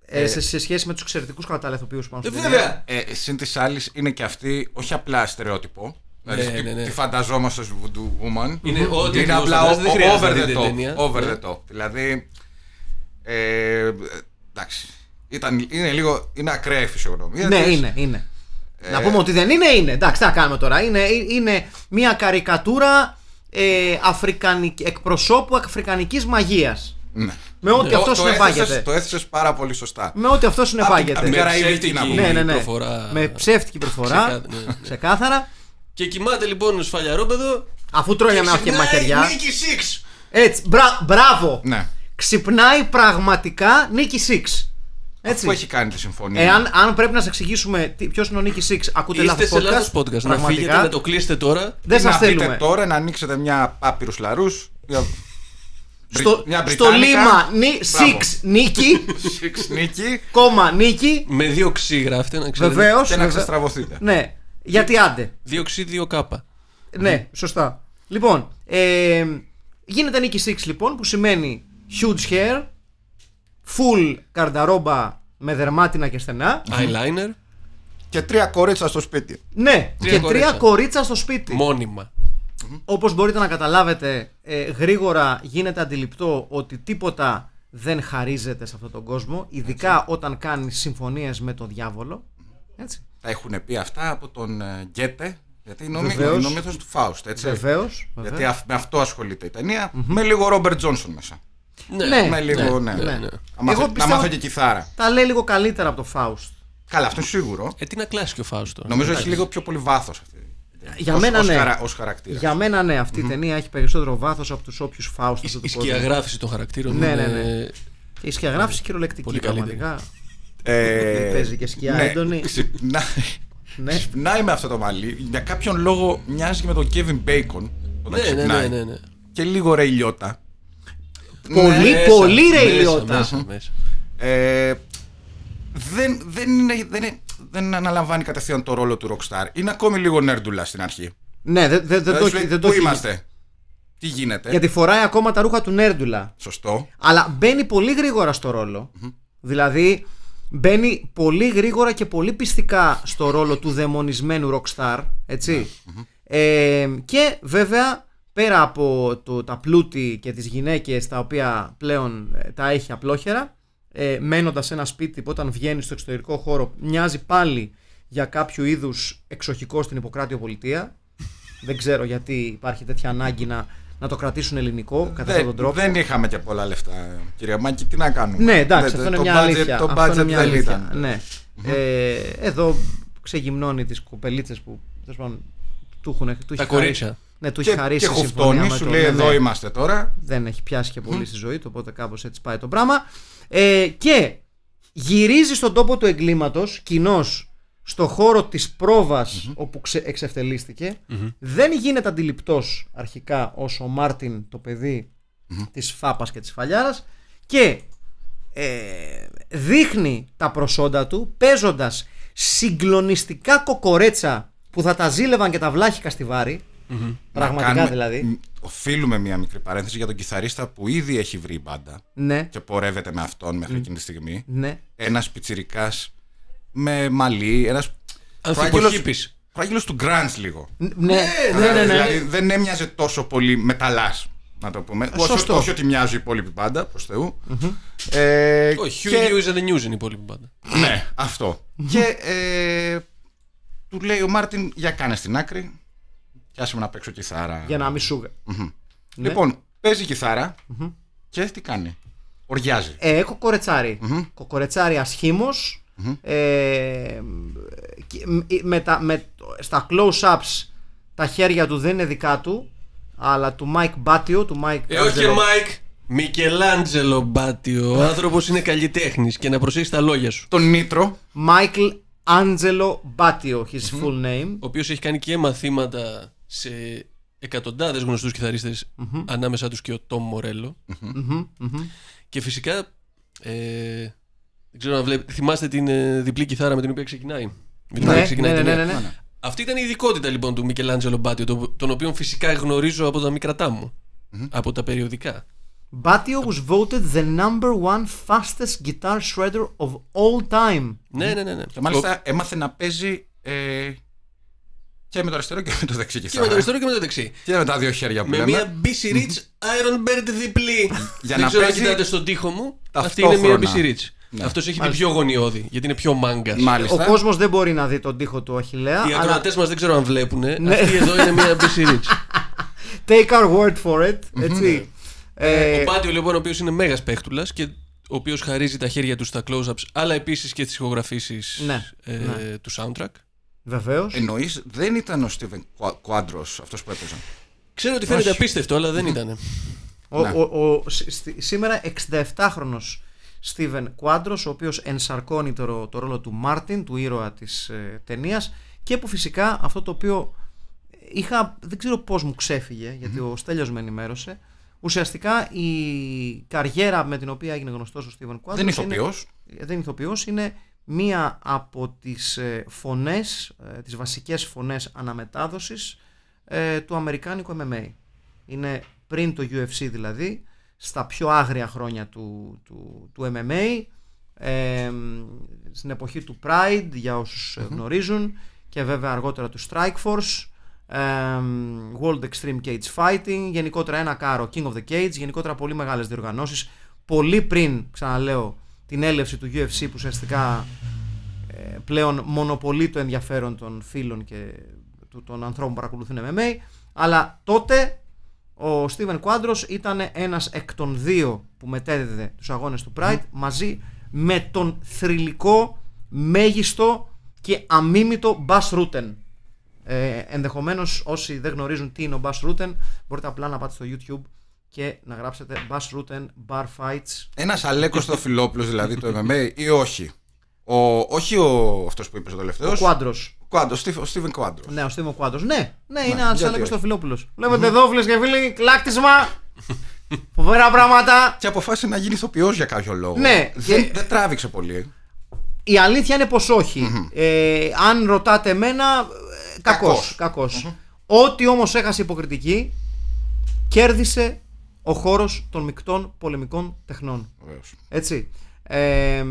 A: Ε, σε, σε σχέση με τους εξαιρετικούς καταλλεθοποιού που πάνω
C: Ε,
A: στην
C: βέβαια.
B: Ε, συν της άλλης είναι και αυτή όχι απλά στερεότυπο. Δηλαδή
C: Ναι,
B: τι,
C: ναι, ναι.
B: τι φανταζόμαστε ως Voodoo Woman.
C: Είναι ό,τι
B: είναι
C: ακριβώς
B: απλά
C: φαντάζεται, δεν
B: ο-
C: χρειάζεται
B: over
C: να
B: the
C: δείτε
B: top.
C: ταινία.
B: Over
C: Ναι.
B: the top. Δηλαδή. Ε, εντάξει. Ήταν, είναι λίγο. Είναι ακραία η φυσιογνωμία.
A: Ναι,
B: της.
A: είναι, είναι.
B: Ε,
A: Να πούμε ότι δεν είναι, είναι. Εντάξει, τι να κάνουμε τώρα. Είναι, είναι μια καρικατούρα ε, αφρικανικ, εκπροσώπου αφρικανικής μαγείας.
B: Ναι.
A: Με ό,τι
B: Το-
A: αυτό
B: το
A: συνεπάγεται.
B: έθεσες- Το έθεσες πάρα πολύ σωστά.
A: Με ό,τι αυτό συνεπάγεται.
B: απ' την
C: Με
B: Καραϊβική,
C: ψεύτικη
B: να πούμε.
A: Ναι, ναι, ναι.
C: προφορά.
A: Με ψεύτικη προφορά.
C: Ξεκάθαρα, ναι, ναι.
A: Ξεκάθαρα.
C: Και κοιμάται λοιπόν σφαλιαρόπεδο.
A: Αφού τρώει μια
C: ξυπνάει
A: μαχαιριά.
C: Νίκη Σίξ.
A: Έτσι, μπρα, μπράβο.
B: Ναι.
A: Ξυπνάει πραγματικά Νίκη Σίξ. Έτσι.
B: Αφού έχει κάνει τη συμφωνία.
A: Εάν αν πρέπει να σε εξηγήσουμε ποιος είναι ο Νίκη Σίξ, ακούτε
C: Είστε
A: λάθος
C: σε λάθος podcast. Να φύγετε, να το κλείσετε τώρα.
A: Δεν
B: να
A: σας
B: πείτε
A: θέλουμε.
B: τώρα να ανοίξετε μια πάπυρους λαρούς. Μια,
A: Στο,
B: μια
A: στο
B: Βρυτάνικα.
A: λίμα νι,
B: Μπράβο.
A: Six Νίκη,
B: Six νίκη
A: κόμμα Νίκη.
C: Με δύο ξύ γράφτε, να ξέρετε.
A: Βεβαίως.
B: και να ξεστραβωθείτε.
A: Ναι, γιατί άντε.
C: Δύο ξύ, δύο κάπα.
A: Ναι, σωστά. Λοιπόν, ε, γίνεται Νίκη Six λοιπόν που σημαίνει huge hair, full καρνταρόμπα με δερμάτινα και στενά.
C: Eyeliner.
B: Και τρία κορίτσα στο σπίτι.
A: Ναι,
C: Τρία
A: και
C: κορίτσα.
A: τρία κορίτσα στο σπίτι.
C: Μόνιμα.
A: Όπως μπορείτε να καταλάβετε, ε, γρήγορα γίνεται αντιληπτό ότι τίποτα δεν χαρίζεται σε αυτόν τον κόσμο, ειδικά όταν κάνει συμφωνίες με τον διάβολο. Έτσι.
B: Τα έχουν πει αυτά από τον ε, Γκέτε Γιατί είναι ο, μύ-
A: Βεβαίως.
B: είναι ο μύθος του Φάουστ, έτσι.
A: Βεβαίως.
B: Γιατί αυ- με αυτό ασχολείται η ταινια Με λίγο Ρόμπερτ Τζόνσον μέσα.
A: Ναι.
B: με λίγο,
C: ναι,
B: ναι.
C: ναι,
B: Να
C: ναι.
B: μάθω-
A: Εγώ
B: Να
A: πιστεύω-
B: μάθω και κιθάρα.
A: Τα λέει λίγο καλύτερα από το Faust.
B: Καλά, αυτό είναι σίγουρο.
C: Ε, τι να κλάσει και ο Φάουστο.
B: Νομίζω έχει λίγο πιο πολύ βάθος αυτή.
A: Για
B: Ως-
A: μένα
B: ως
A: ναι.
B: χαρα- ως χαρακτήρας.
A: Για μένα ναι, αυτή η ταινία έχει περισσότερο βάθος από τους όποιους Faust.
C: Η,
A: αυτού του
C: η
A: κόσμου.
C: σκιαγράφηση των χαρακτήρων
A: Ναι,
C: είναι
A: ναι, ναι. Και η σκιαγράφηση κυριολεκτική
C: Πολύ καλύτερη.
A: πραγματικά.
B: Ε,
A: Παίζει και σκιά
B: ναι,
A: έντονη.
B: Ξυπνάει,
A: Ναι.
B: ξυπνάει με αυτό το μαλλί. Για κάποιον λόγο μοιάζει και με τον Kevin Bacon. Όταν
C: Ναι, ναι,
B: ξυπνάει.
C: ναι, ναι, ναι.
B: Και λίγο Ray Liotta.
A: Πολύ,
C: Μέσα,
A: πολύ ρε
C: μέσα,
A: ηλιότα.
C: μέσα, μέσα.
B: Ε, δεν, δεν, είναι, δεν, είναι, δεν αναλαμβάνει κατευθείαν το ρόλο του Rockstar. Είναι ακόμη λίγο νέρντουλα στην αρχή.
A: Ναι, δεν δεν- δεν
B: Δηλαδή
A: το
B: σου
A: έχει.
B: λέει,
A: δεν το
B: Πού
A: έχει-
B: είμαστε, τι γίνεται;
A: Γιατί φοράει ακόμα τα ρούχα του Νέρντουλα.
B: Σωστό.
A: Αλλά μπαίνει πολύ γρήγορα στο ρολο Δηλαδή μπαίνει πολύ γρήγορα και πολύ πιστικά στο ρόλο του δαιμονισμένου rockstar. Έτσι. Ε, και βέβαια πέρα από το, τα πλούτη και τις γυναίκες τα οποία πλέον ε, τα έχει απλόχερα ε, μένοντας σε ένα σπίτι που όταν βγαίνει στο εξωτερικό χώρο μοιάζει πάλι για κάποιο είδους εξοχικό στην υποκράτειο πολιτεία δεν ξέρω γιατί υπάρχει τέτοια ανάγκη να, να το κρατήσουν ελληνικό κατά αυτόν τον
B: Δεν,
A: τρόπο
B: δεν είχαμε και πολλά λεφτά, κυρία Μάκη, τι να κάνουμε;
A: ναι, εντάξει,
B: Δεν-
A: αυτό είναι
B: το
A: μια
B: budget-
A: αλήθεια.
B: Το
A: Αυτό
B: budget
A: είναι μια
B: δεν
A: αλήθεια.
B: ήταν.
A: Ναι. Ε, εδώ ξεγυμνώνει τις κοπελίτσε που τέλος πάντων, του έχουν του
C: Τα
A: έχει
C: κορίτσια.
A: χαρίσει- Ναι, του
B: Και,
A: έχει χαρίσει
B: και
A: η συμφωνία
B: χουφτώνει,
A: με
B: σου
A: το-
B: λέει
A: ναι,
B: εδώ
A: ναι.
B: είμαστε τώρα.
A: Δεν έχει πιάσει και πολύ στη ζωή του, οπότε κάπως έτσι πάει το πράγμα. Ε, και γυρίζει στον τόπο του εγκλήματος, κοινώ στο χώρο της πρόβας όπου ξε, εξευτελίστηκε. Δεν γίνεται αντιληπτός αρχικά ως ο Μάρτιν το παιδί της φάπας και της φαλιάρας και ε, δείχνει τα προσόντα του παίζοντας συγκλονιστικά κοκορέτσα που θα τα ζήλευαν και τα βλάχικα στη βάρη. Πραγματικά
B: Να κάνουμε-
A: δηλαδή.
B: μ, Οφείλουμε μια μικρή παρένθεση για τον κιθαρίστα που ήδη έχει βρει μπάντα
A: Ναι,
B: και πορεύεται με αυτόν μέχρι εκείνη τη στιγμή.
A: ναι.
B: Ένας πιτσιρικάς με μαλλί, ένας.
C: Ανθυποχύπης.
B: Προάγγελο του Grants λίγο.
A: Ναι, ναι, ναι, ναι.
B: Δηλαδή δεν έμοιαζε τόσο πολύ μεταλλά. Να το πούμε. Όχι,
A: Σωστό.
B: όχι ότι μοιάζει η υπόλοιπη μπάντα, προς Θεού. Ε,
C: Όχι, Hugh
B: και-
C: Lewis and the News είναι η υπόλοιπη πάντα.
B: Ναι, αυτό. και ε, του λέει ο Μάρτιν, για κάνε στην άκρη. Πιάσε με να παίξω κιθάρα.
A: Για να μην σου. Ναι.
B: Λοιπόν, παίζει κιθάρα και τι κάνει. Οριάζει.
A: Ε, κοκορετσάρι. Κοκορετσάρι ασχήμος. Ε, και με- με τα, με, στα close-ups τα χέρια του δεν είναι δικά του, αλλά του Mike Batio, του Mike
C: Ε, όχι,
A: Angelo.
C: Mike. Μικελάντζελο Μπάτιο. Ο άνθρωπος είναι καλλιτέχνης και να προσέχεις τα λόγια σου.
B: Τον Νίτρο.
A: Michael Angelo Batio, his full name.
C: Ο οποίος έχει κάνει και μαθήματα σε εκατοντάδες γνωστούς κιθαρίστες, ανάμεσα τους και ο Τόμ Μορέλο. Και φυσικά. Ε, δεν ξέρω αν βλέπετε. Θυμάστε την ε, διπλή κιθάρα με την οποία ξεκινάει; Με την οποία
A: Ναι,
C: ξεκινάει
A: ναι,
C: η
A: ναι,
C: ταινία;
A: ναι, ναι.
C: Αυτή ήταν η ειδικότητα λοιπόν του Μικελάντζελο Μπάτιο, τον, τον οποίο φυσικά γνωρίζω από τα μικρά μου. Από τα περιοδικά.
A: Batio was voted the number one fastest guitar shredder of all time.
C: Ναι, ναι, ναι. ναι.
B: Και μάλιστα έμαθε να παίζει ε, και με το αριστερό και με το δεξί
C: Και με
B: κιθάρα.
C: το αριστερό και με το δεξί.
B: Και με τα δύο χέρια που
C: Με
B: λέμε.
C: μια BC Rich Iron Bird διπλή.
B: Για
C: Δεν
B: να
C: ξέρω αν
B: παίζει
C: κοιτάτε στον τοίχο μου. Αυτή είναι μια
B: ταυτόχρονα.
C: BC Rich.
B: Ναι.
C: Αυτός έχει την πιο γονιώδη, γιατί είναι πιο μάγκας.
B: Μάλιστα.
A: Ο κόσμος δεν μπορεί να δει τον τοίχο του Αχιλέα.
C: Οι
A: αλλά
C: ακροατές μας δεν ξέρω αν βλέπουν.
A: Ναι.
C: Αυτή εδώ είναι μια BC Rich.
A: take our word for it. Έτσι. Ε,
C: Ο Πάτιο λοιπόν, ο οποίος είναι μέγας παίχτουλας και ο οποίος χαρίζει τα χέρια του στα close-ups, αλλά επίσης και στι ηχογραφήσεις
A: Ναι,
C: ε,
A: ναι.
C: του soundtrack.
A: Βεβαίως.
B: Εννοείς δεν ήταν ο Στίβεν Κουάντρος αυτός που έπαιζε.
C: Ξέρω ότι φαίνεται απίστευτο, αλλά δεν ήταν.
A: Ο,
B: Ναι.
A: ο, ο, σ- στη- σήμερα 67χρονος Steven Quadros, ο οποίος ενσαρκώνει το, ρο- το ρόλο του Μάρτιν, του ήρωα της ε, ταινίας και που φυσικά αυτό το οποίο είχα, δεν ξέρω πώς μου ξέφυγε, γιατί ο Στέλιος με ενημέρωσε, ουσιαστικά η καριέρα με την οποία έγινε γνωστός ο Steven Quadros
B: Δεν είναι ηθοποιός.
A: δεν είναι ηθοποιός, είναι μία από τις ε, φωνές, ε, τις βασικές φωνές αναμετάδοσης ε, του αμερικάνικου MMA. Είναι πριν το UFC δηλαδή, στα πιο άγρια χρόνια του, του, του MMA, ε, στην εποχή του Pride, για όσους ε, γνωρίζουν, και βέβαια αργότερα του Strikeforce, ε, World Extreme Cage Fighting, γενικότερα ένα κάρο King of the Cage, γενικότερα πολύ μεγάλες διοργανώσεις, πολύ πριν, ξαναλέω, την έλευση του UFC που ουσιαστικά ε, πλέον μονοπολεί το ενδιαφέρον των φίλων και του, των ανθρώπων που παρακολουθούν MMA. Αλλά τότε ο Στίβεν Κουάντρος ήταν ένας εκ των δύο που μετέδιδε τους αγώνες του Pride μαζί με τον θρηλυκό, μέγιστο και αμίμητο Μπάς Ρούτεν. Ε, ενδεχομένως όσοι δεν γνωρίζουν τι είναι ο Μπάς Ρούτεν μπορείτε απλά να πάτε στο YouTube και να γράψετε Bas Rutten Bar Fights.
B: Ένας Αλέκος Θεοφιλόπουλος δηλαδή του MMA ή όχι; Ο, όχι ο, αυτός που είπες ο τελευταίος.
A: Ο Κουάντρος.
B: Ο Κουάντρος, ο Στίβεν Κουάντρος.
A: Ναι, ο Στίβεν Κουάντρος. Ναι, ναι, είναι ένας
B: γιατί
A: Αλέκος
B: όχι;
A: Θεοφιλόπουλος. Βλέπετε εδώ, φίλες και φίλοι, λάκτισμα. Φοβερά πράγματα.
B: Και αποφάσισε να γίνει ηθοποιός για κάποιο λόγο.
A: Ναι,
B: Δεν,
A: και-
B: δεν τράβηξε πολύ.
A: Η αλήθεια είναι πως όχι. Ε, αν ρωτάτε εμένα, ε, κακός.
B: Κακός.
A: κακός. Ό,τι όμως έχασε υποκριτική, κέρδισε ο χώρος των μεικτών πολεμικών τεχνών.
B: Βεβαίως.
A: Έτσι. Ε, ε,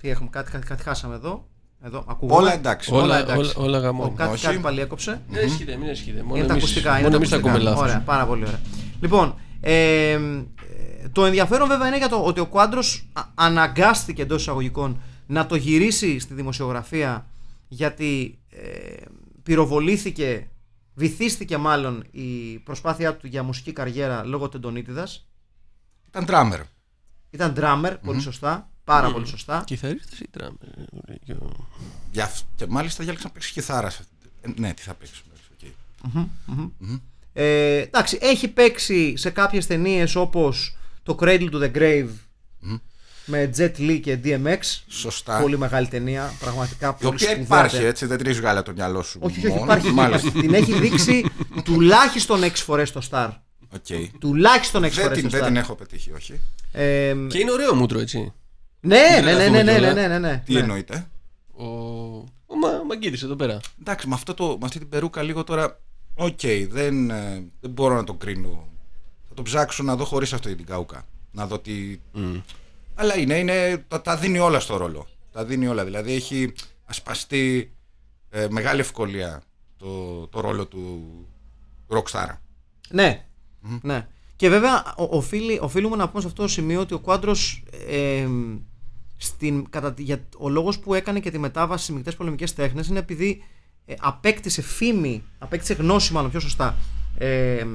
A: τι έχουμε, κάτι, κάτι, κάτι χάσαμε εδώ. Εδώ, ακούγομαι.
B: Όλα εντάξει.
C: Όλα-
A: Όλα εντάξει.
C: όλα- όλα γαμώνει.
A: Ο, κάτι,
B: Όχι.
A: κάτι πάλι έκοψε.
C: Μην ασχείτε, μην ασχείτε. Μόνο
A: Είναι τα
C: εμείς-
A: ακουστικά. Είναι
C: Μόνο
A: τα
C: εμείς τα
A: ακουστικά.
C: ακούμε λάθο.
A: Ωραία, πάρα πολύ ωραία. Λοιπόν, ε, ε, το ενδιαφέρον βέβαια είναι για το ότι ο Κουάντρος αναγκάστηκε εντός εισαγωγικών να το γυρίσει στη δημοσιογραφία γιατί ε, πυροβολήθηκε, βυθίστηκε μάλλον η προσπάθειά του για μουσική καριέρα λόγω τεντονίτιδας.
B: Ήταν drummer.
A: Ήταν drummer, πολύ σωστά, πάρα πολύ σωστά.
C: Κιθαρίστας ή drummer.
B: Για, αυ- και μάλιστα διάλεξα να παίξει κιθάρα. σε αυτή- Ε, ναι, τι θα παίξει. εντάξει, οκ.
A: Ε, εντάξει, έχει παίξει σε κάποιες ταινίες όπως το Cradle to the Grave με Jet Li και DMX.
B: Σωστά.
A: Πολύ μεγάλη ταινία, πραγματικά
B: Η
A: πολύ
B: οποία
A: σπουδαία
B: υπάρχει
A: ταινία.
B: έτσι, δεν την έβγαλε το μυαλό σου.
A: Όχι, όχι,
B: μόνος.
A: υπάρχει.
B: Μάλιστα.
A: Την έχει δείξει τουλάχιστον 6 φορές το Star.
B: Οκ.
A: Τουλάχιστον 6
B: Δεν,
A: φορές
B: την,
A: το
B: δεν
A: Star.
B: την έχω πετύχει, όχι.
A: Ε,
C: Και είναι ωραίο μούτρο, έτσι.
A: ναι, ναι, ναι,
C: γράφουμε
A: ναι, ναι,
C: κιόλα.
A: ναι, ναι, ναι.
B: Τι
A: ναι.
B: εννοείται;
C: Ο, ο Μα... Μαγκίδης εδώ πέρα.
B: Εντάξει, με, αυτό το, με αυτή την περούκα λίγο τώρα. Οκ, δεν, ε, δεν μπορώ να το κρίνω. Θα το ψάξω να δω χωρίς αυτή την καούκα. Να δω τι. Αλλά είναι, είναι τα, τα δίνει όλα στο ρόλο. Τα δίνει όλα. Δηλαδή έχει ασπαστεί ε, μεγάλη ευκολία το, το ρόλο του Rockstar.
A: Ναι. ναι. Και βέβαια ο- οφείλει, οφείλουμε να πούμε σε αυτό το σημείο ότι ο Κουάντρο. Ε, στην, κατά, τη- για, ο λόγος που έκανε και τη μετάβαση στις μικτές πολεμικές τέχνες είναι επειδή ε, απέκτησε φήμη, απέκτησε γνώση μάλλον πιο σωστά ε,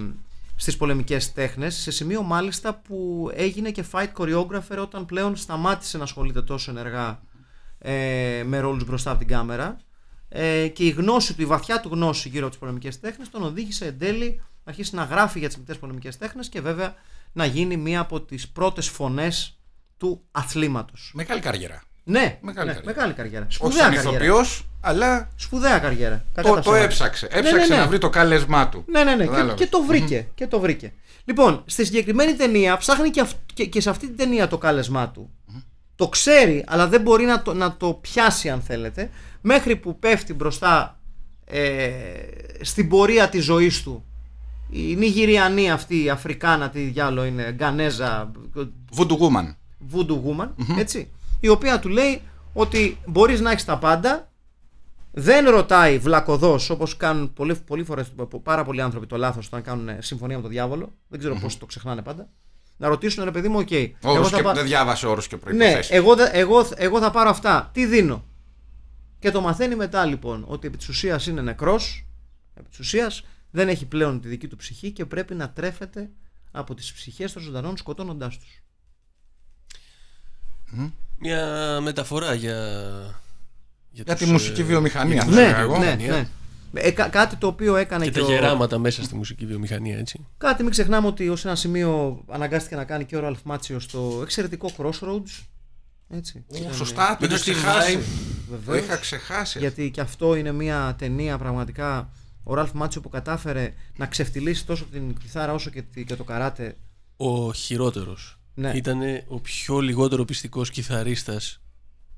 A: στις πολεμικές τέχνες σε σημείο μάλιστα που έγινε και fight choreographer όταν πλέον σταμάτησε να ασχολείται τόσο ενεργά ε, με ρόλους μπροστά από την κάμερα ε, και η γνώση του, η βαθιά του γνώση γύρω από τις πολεμικές τέχνες τον οδήγησε εν τέλει να αρχίσει να γράφει για τις μικτές πολεμικές τέχνες και βέβαια να γίνει μία από τις πρώτες φωνές του αθλήματος.
B: Μεγάλη καριέρα.
A: Ναι,
B: Μεγάλη
A: ναι,
B: καριέρα.
A: μεγάλη καριέρα.
B: Όχι
A: Σπουδαία
B: σαν
A: καριέρα.
B: ηθοποιό, αλλά
A: Σπουδαία καριέρα. Κακά
B: το,
A: τα
B: το
A: ψέματα.
B: έψαξε.
A: Ναι,
B: Έψαξε
A: ναι, ναι.
B: να βρει το κάλεσμά του.
A: Ναι, ναι, ναι. Και,
B: Κατάλαβες.
A: και το βρήκε. Και το βρήκε. Λοιπόν, στη συγκεκριμένη ταινία ψάχνει και, αυ- και, και σε αυτή την ταινία το κάλεσμά του. Το ξέρει, αλλά δεν μπορεί να το, να το πιάσει, αν θέλετε, μέχρι που πέφτει μπροστά ε, στην πορεία της ζωής του. Η Νιγηριανή αυτή, η Αφρικάνα, τι διάλογο είναι, Γκανέζα,
B: Voodoo Woman.
A: voodoo woman, έτσι, η οποία του λέει ότι μπορείς να έχεις τα πάντα, δεν ρωτάει βλακωδώς όπως κάνουν πολλοί, πολλοί φορές, πάρα πολλοί άνθρωποι το λάθος όταν κάνουν ε, συμφωνία με τον διάβολο, δεν ξέρω πώς το ξεχνάνε πάντα, να ρωτήσουν ρε παιδί μου, οκ, εγώ
B: Όρους
A: θα
B: και,
A: πά-
B: Δεν διάβασε όρους και
A: ναι,
B: προϋποθέσεις.
A: εγώ, δε- εγώ, εγώ θα πάρω αυτά, τι δίνω; Και το μαθαίνει μετά λοιπόν ότι επί της ουσίας είναι νεκρός, επί της ουσίας δεν έχει πλέον τη δική του ψυχή και πρέπει να τρέφεται από τις ψυχές των ζωντανών σκοτώνοντάς τους.
C: Μια μεταφορά για.
B: Για
C: τους,
B: τη μουσική
C: ε,
B: βιομηχανία, θα
A: ναι,
B: έλεγα εγώ.
A: ναι, ναι. Ε, κα- κάτι το οποίο έκανε
C: Και
A: και,
C: τα
A: ο...
C: γεράματα μέσα στη μουσική βιομηχανία, έτσι.
A: Κάτι μην ξεχνάμε ότι ως ένα σημείο αναγκάστηκε να κάνει και ο Ραλφ Μάτσιο στο εξαιρετικό Crossroads. Έτσι.
B: Ω, Σωστά, το
C: Με
B: είχα
C: το Steve
B: ξεχάσει.
C: Vai.
B: Το
A: Βεβαίως.
B: είχα ξεχάσει.
A: Γιατί και αυτό είναι μια ταινία πραγματικά. Ο Ραλφ Μάτσιο που κατάφερε να ξεφτυλίσει τόσο την κιθάρα όσο και, τη- και το καράτε.
C: Ο χειρότερος.
A: Ναι.
C: Ήταν ο πιο λιγότερο πιστικός κιθαρίστας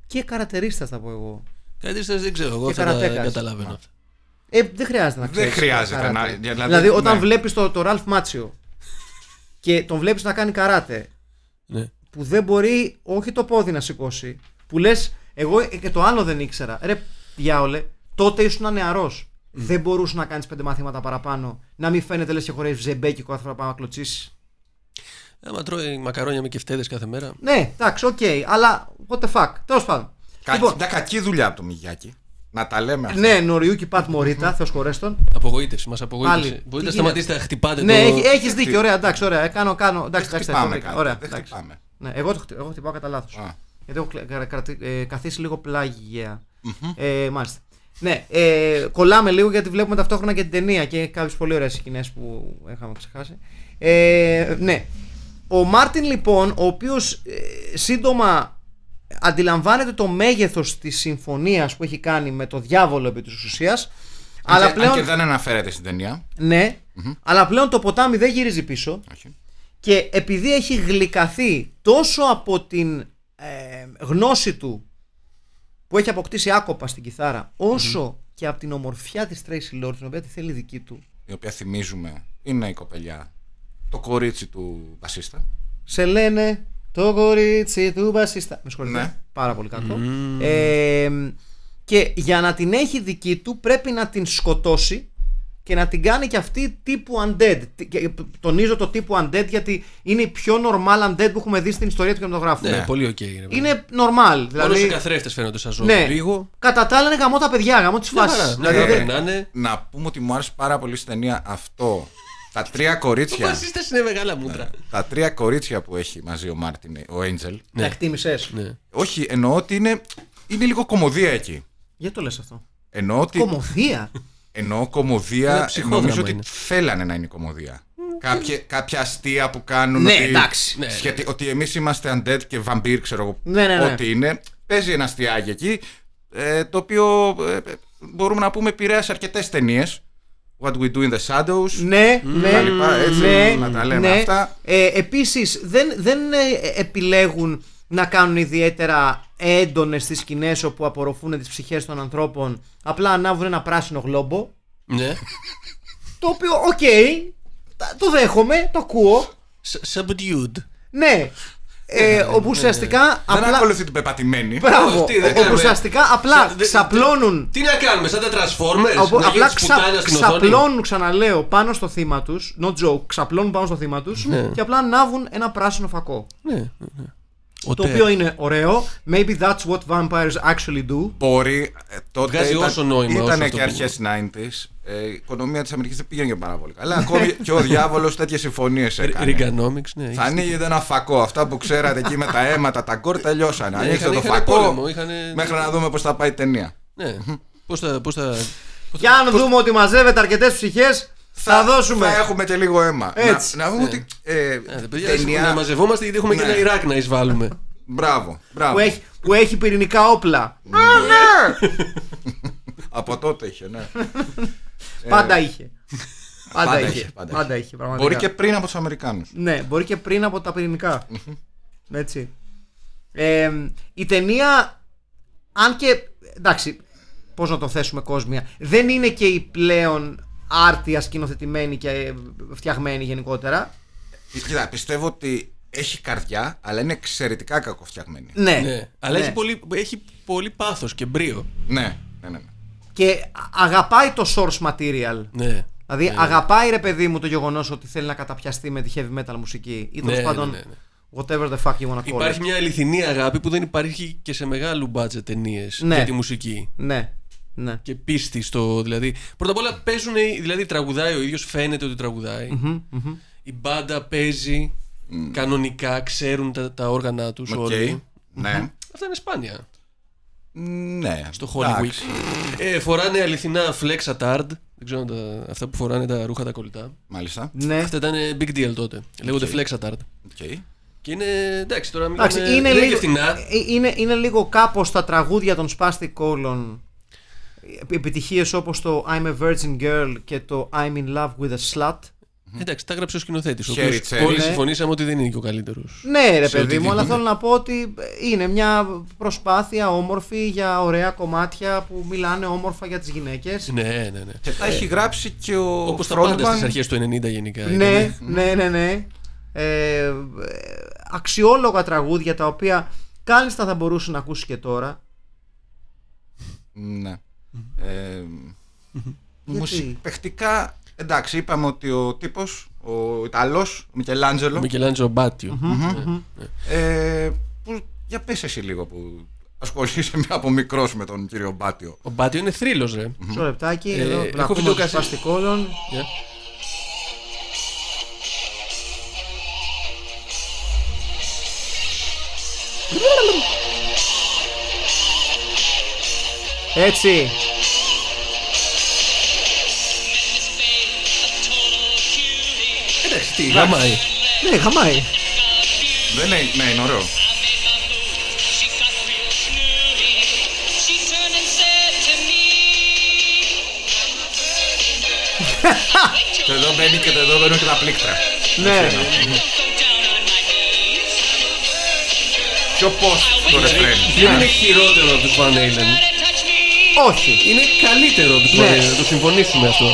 A: Και καρατερίστας θα πω εγώ.
C: Καρατίστας δεν ξέρω, εγώ
A: Και
C: θα τα
A: καρατέκας.
C: καταλαβαίνω αυτά.
A: Ε, δεν χρειάζεται να
B: Δεν
A: ξέρεις
B: χρειάζεται
A: καράτε.
B: να-
A: Δηλαδή,
B: δηλαδή,
A: όταν
B: ναι.
A: βλέπεις το, το Ραλφ Μάτσιο και τον βλέπεις να κάνει καράτε
C: Ναι.
A: που δεν μπορεί όχι το πόδι να σηκώσει. Που λες, εγώ ε, και το άλλο δεν ήξερα. Ρε, διάολε, τότε ήσουν νεαρός. Δεν μπορούσες να κάνεις πέντε μαθήματα παραπάνω. Να μην φαίνεται λες και χορεύει ζεμπέκικο κάθε φορά που πας να κλωτσήσεις.
C: Άμα τρώει μακαρόνια με κεφτέδες κάθε μέρα.
A: Ναι, εντάξει, οκ, αλλά what the fuck. Τέλος πάντων.
B: Κα-
A: Λοιπόν,
B: Μια κακή δουλειά από το Μιγιάγκι. Να τα λέμε αυτά.
A: Ναι, Νοριούκι Πατ Μορίτα, Θεός χωρέστον.
C: Απογοήτευση, μας απογοήτευσε.
A: Πάλι.
C: Μπορείτε να
A: Τι
C: σταματήσετε να χτυπάτε
A: Ναι,
C: το.
A: έχει, έχεις δίκιο, ωραία, εντάξει, ωραία. ε, Κάνω, κάνω. Εντάξει,
B: Δεν
A: εντάξει,
B: χτυπάμε
A: το βρήκα.
B: κάτι,
A: Ωραία,
B: δεν
A: εντάξει.
B: χτυπάμε.
A: Ναι, εγώ, το, χτυ- εγώ χτυπάω κατά λάθος.
B: Α.
A: Γιατί έχω κλε- κα- κρατη- ε, καθίσει λίγο πλάγια. Ε, μάλιστα. Ναι, ε, κολλάμε λίγο γιατί βλέπουμε ταυτόχρονα και την ταινία και κάποιες πολύ ωραίες σκηνές που είχαμε ξεχάσει. Ε, ναι. Ο Μάρτιν λοιπόν, ο οποίος σύντομα αντιλαμβάνεται το μέγεθος της συμφωνίας που έχει κάνει με το διάβολο επί της ουσίας.
B: Αν
A: Αλλά
B: και- Αν
A: πλέον.
B: και δεν αναφέρεται στην ταινία.
A: Ναι, αλλά πλέον το ποτάμι δεν γυρίζει πίσω.
B: Όχι.
A: Και επειδή έχει γλυκαθεί τόσο από την ε, γνώση του που έχει αποκτήσει άκοπα στην κιθάρα, όσο και από την ομορφιά της Tracy Lord, την οποία τη θέλει δική του,
B: Η οποία θυμίζουμε είναι η κοπελιά. Το κορίτσι του μπασίστα.
A: σε λένε το κορίτσι του μπασίστα. Με συγχωρείτε.
B: Ναι.
A: Πάρα πολύ κακό. Ε, και για να την έχει δική του πρέπει να την σκοτώσει και να την κάνει και αυτή τύπου undead. Τι- και Τονίζω το τύπου undead γιατί είναι η πιο normal undead που έχουμε δει στην ιστορία του κινηματογράφου.
C: Ναι, πολύ οκ. είναι.
A: Είναι normal.
C: Μόνο
A: Δηλαδή,
C: σε καθρέφτες φαίνονται σαν ζώα.
A: ναι.
C: Λίγο.
A: Κατά τα άλλα είναι γαμώ τα παιδιά, γαμώ τις
C: Μια
A: φάσεις.
C: χαρά. Μια
A: Δηλαδή,
C: χαρά
A: δεν-
C: πρέπει να είναι.
B: Να πούμε ότι μου άρεσε πάρα πολύ στην ταινία αυτό. Τα τρία
C: Ο
B: κορίτσια.
C: βασίστα είναι μεγάλα μούτρα.
B: τα τρία κορίτσια που έχει μαζί ο Μάρτιν, ο Angel.
A: Τα εκτίμησες;
C: Ναι.
B: Όχι, εννοώ ότι είναι, είναι λίγο κωμωδία εκεί.
A: Γιατί το λες αυτό;
B: Εννοώ ότι.
A: Κομμωδία;
B: Εννοώ
C: Ένα
B: κομμωδία.
C: ψυχόδραμα
B: Νομίζω ότι
C: είναι.
B: θέλανε να είναι κομμωδία. Κάποια, κάποια αστεία που κάνουν.
A: Ναι,
B: ότι,
A: εντάξει.
C: Ναι.
B: σχετι- ότι εμείς είμαστε undead και vampire, ξέρω εγώ.
A: Ναι, ναι, ναι.
B: Ό,τι είναι. Παίζει ένα αστιάκι εκεί. ε, το οποίο ε, ε, μπορούμε να πούμε επηρέασε αρκετές ταινίες. What we do in the shadows.
A: Ναι, ναι,
B: τα λοιπά, έτσι,
A: ναι,
B: να τα λέμε
A: ναι.
B: αυτά.
A: Ε, επίσης δεν, δεν ε, επιλέγουν να κάνουν ιδιαίτερα έντονες τις σκηνές όπου απορροφούν τις ψυχές των ανθρώπων απλά ανάβουν ένα πράσινο γλόμπο
C: Ναι.
A: το οποίο οκ τα- το δέχομαι, το ακούω
C: Σ- Subdued.
A: ναι ε, όπου ουσιαστικά
B: Δεν
A: απλά
B: ακολουθεί την πεπατημένη.
A: Μπράβο,
C: Αυτή δεν
A: όπου
C: κάνουμε.
A: ουσιαστικά απλά
C: Σαν- δεν-
A: ξαπλώνουν
C: Τι να κάνουμε, σαν τα Transformers.
A: Όπου
C: να
A: απλά
C: γίνει
A: ξα,
C: πουτάνα στην οθόνη.
A: ξαπλώνουν, ξαναλέω, πάνω στο θύμα τους. No joke, ξαπλώνουν πάνω στο θύμα τους
C: Ναι.
A: και απλά ανάβουν ένα πράσινο φακό.
C: Ναι, ναι, ναι. Ο
A: Το
C: Τε-
A: οποίο είναι ωραίο. Maybe that's what vampires actually do.
B: Μπορεί. ε, τότε
C: Βγάζει
B: ήταν,
C: όσο νόημα, όσο
B: Ήταν
C: αυτό
B: και
C: που-
B: αρχές 90s. Ε, η οικονομία της Αμερικής δεν πήγαινε και πάρα πολύ καλά. Ακόμη και ο διάβολος τέτοιες συμφωνίες έκανε.
C: Reaganomics, ναι.
B: Θα ανοίγετε ένα φακό. Αυτά που ξέρατε εκεί με τα αίματα, τα κόρ τελειώσανε.
C: Ναι,
B: Ανοίξτε
C: είχαν-
B: το
C: είχαν
B: φακό.
C: πόλεμο, είχαν-
B: Μέχρι να δούμε πώς θα πάει η ταινία.
C: Ναι. Πώς θα. Πώς θα...
A: Και αν δούμε ότι μαζεύεται αρκετές ψυχές, θα, δώσουμε.
B: Θα έχουμε και λίγο αίμα.
A: Έτσι.
B: Να, να πούμε ότι. Ε,
C: Ε, παιδιά,
B: ταινία-
C: να μαζευόμαστε γιατί έχουμε και
B: Ναι.
C: ένα Ιράκ να εισβάλλουμε.
B: Μπράβο, μπράβο.
A: Που έχει, που έχει πυρηνικά όπλα.
B: Από τότε είχε, ναι.
A: Πάντα είχε. Πάντα,
B: πάντα
A: είχε.
B: είχε, πάντα
A: Πάντα είχε. πραγματικά.
B: Μπορεί και πριν από τους Αμερικάνους.
A: Ναι, μπορεί και πριν από τα πυρηνικά. Έτσι. Ε, η ταινία, αν και. εντάξει, πώς να το θέσουμε κόσμια, δεν είναι και η πλέον άρτια σκηνοθετημένη και ε, φτιαγμένη γενικότερα.
B: Κοίτα, πιστεύω ότι έχει καρδιά, αλλά είναι εξαιρετικά κακοφτιαγμένη.
A: Ναι.
C: Ναι. Αλλά
A: ναι.
C: έχει πολύ, έχει πολύ πάθος και μπρίο.
B: Ναι, ναι, ναι. ναι.
A: Και αγαπάει το source material.
C: Ναι.
A: Δηλαδή, αγαπάει ρε παιδί μου το γεγονός ότι θέλει να καταπιαστεί με τη heavy metal μουσική ή τέλος
C: Ναι,
A: πάντων.
C: ναι, ναι,
A: Whatever the fuck you wanna call
C: Υπάρχει
A: it.
C: μια αληθινή αγάπη που δεν υπάρχει και σε μεγάλου budget ταινίες
A: Ναι.
C: για τη μουσική.
A: Ναι. Ναι.
C: Και πίστη στο. Δηλαδή, πρώτα απ' όλα παίζουν. Δηλαδή, τραγουδάει ο ίδιος, φαίνεται ότι τραγουδάει. Η μπάντα παίζει κανονικά, ξέρουν τα, τα όργανα τους
B: Οκ.
C: όλοι.
B: Ναι.
C: Αυτά είναι σπάνια
B: Ναι.
C: στο Holly
B: εντάξει.
C: Week. Ε, φοράνε αληθινά flexatard. Δεν ξέρω αν τα, αυτά που φοράνε τα ρούχα τα κολλητά.
B: Μάλιστα.
A: ναι.
C: Αυτά ήταν big deal τότε. Λέγονται flexatard.
B: Οκ.
C: Και είναι. Εντάξει, τώρα μιλάμε.
A: Εντάξει, είναι,
C: δεν
A: λίγο,
C: και φθηνά.
A: ε, είναι, είναι λίγο κάπως τα τραγούδια των Spastic Colon επιτυχίες όπως το I'm a Virgin Girl και το I'm in love with a slut
C: Εντάξει, τα έγραψε ο σκηνοθέτης. Ο
B: Χέρι
C: οποίος
B: τσέρι.
C: όλοι
A: Ναι.
C: συμφωνήσαμε ότι δεν είναι και ο καλύτερος.
A: Ναι ρε
C: Σε
A: παιδί μου, αλλά
C: οτιδήποτε.
A: θέλω να πω ότι είναι μια προσπάθεια όμορφη για ωραία κομμάτια που μιλάνε όμορφα για τις γυναίκες
C: Ναι, ναι, ναι.
B: Και τα έχει γράψει και ο
C: Όπως τα πάντα στις
B: frontman.
C: αρχές του 90 γενικά.
A: Ναι,
C: ήταν.
A: ναι, ναι, ναι. Ε, ε, αξιόλογα τραγούδια τα οποία κάλλιστα θα μπορούσε να ακούσει και τώρα.
B: Ναι. Ε,
A: Γιατί;
B: μουσι- Παιχτικά, εντάξει, είπαμε ότι ο τύπος, ο Ιταλός, ο Μικελάντζελο,
C: Μικελάντζο Μπάτιο. Ναι.
B: ε, που, για πες εσύ λίγο που ασχολείσαι από μικρός με τον κύριο Μπάτιο.
C: Ο Μπάτιο είναι θρύλος ρε.
A: Μισό λεπτάκι,
C: Ε,
A: εδώ
C: έχω
A: να ακούμε τους
C: βιντεοκασέ-
A: σπαστικόλων.
C: Yeah.
A: Έτσι.
C: Εντάξει, τι, γαμάει.
A: Ναι, χαμάει.
B: Δεν είναι, ναι, είναι ωραίο. Και εδώ μπαίνει και εδώ μπαίνουν και τα πλήκτρα.
A: Ναι.
B: Πιο πώς το ρεφρέν.
C: Δεν είναι χειρότερο από τους Van Halen.
A: Όχι.
C: Είναι καλύτερο από τους Van
A: Ναι.
C: Halen. Να το συμφωνήσουμε αυτό.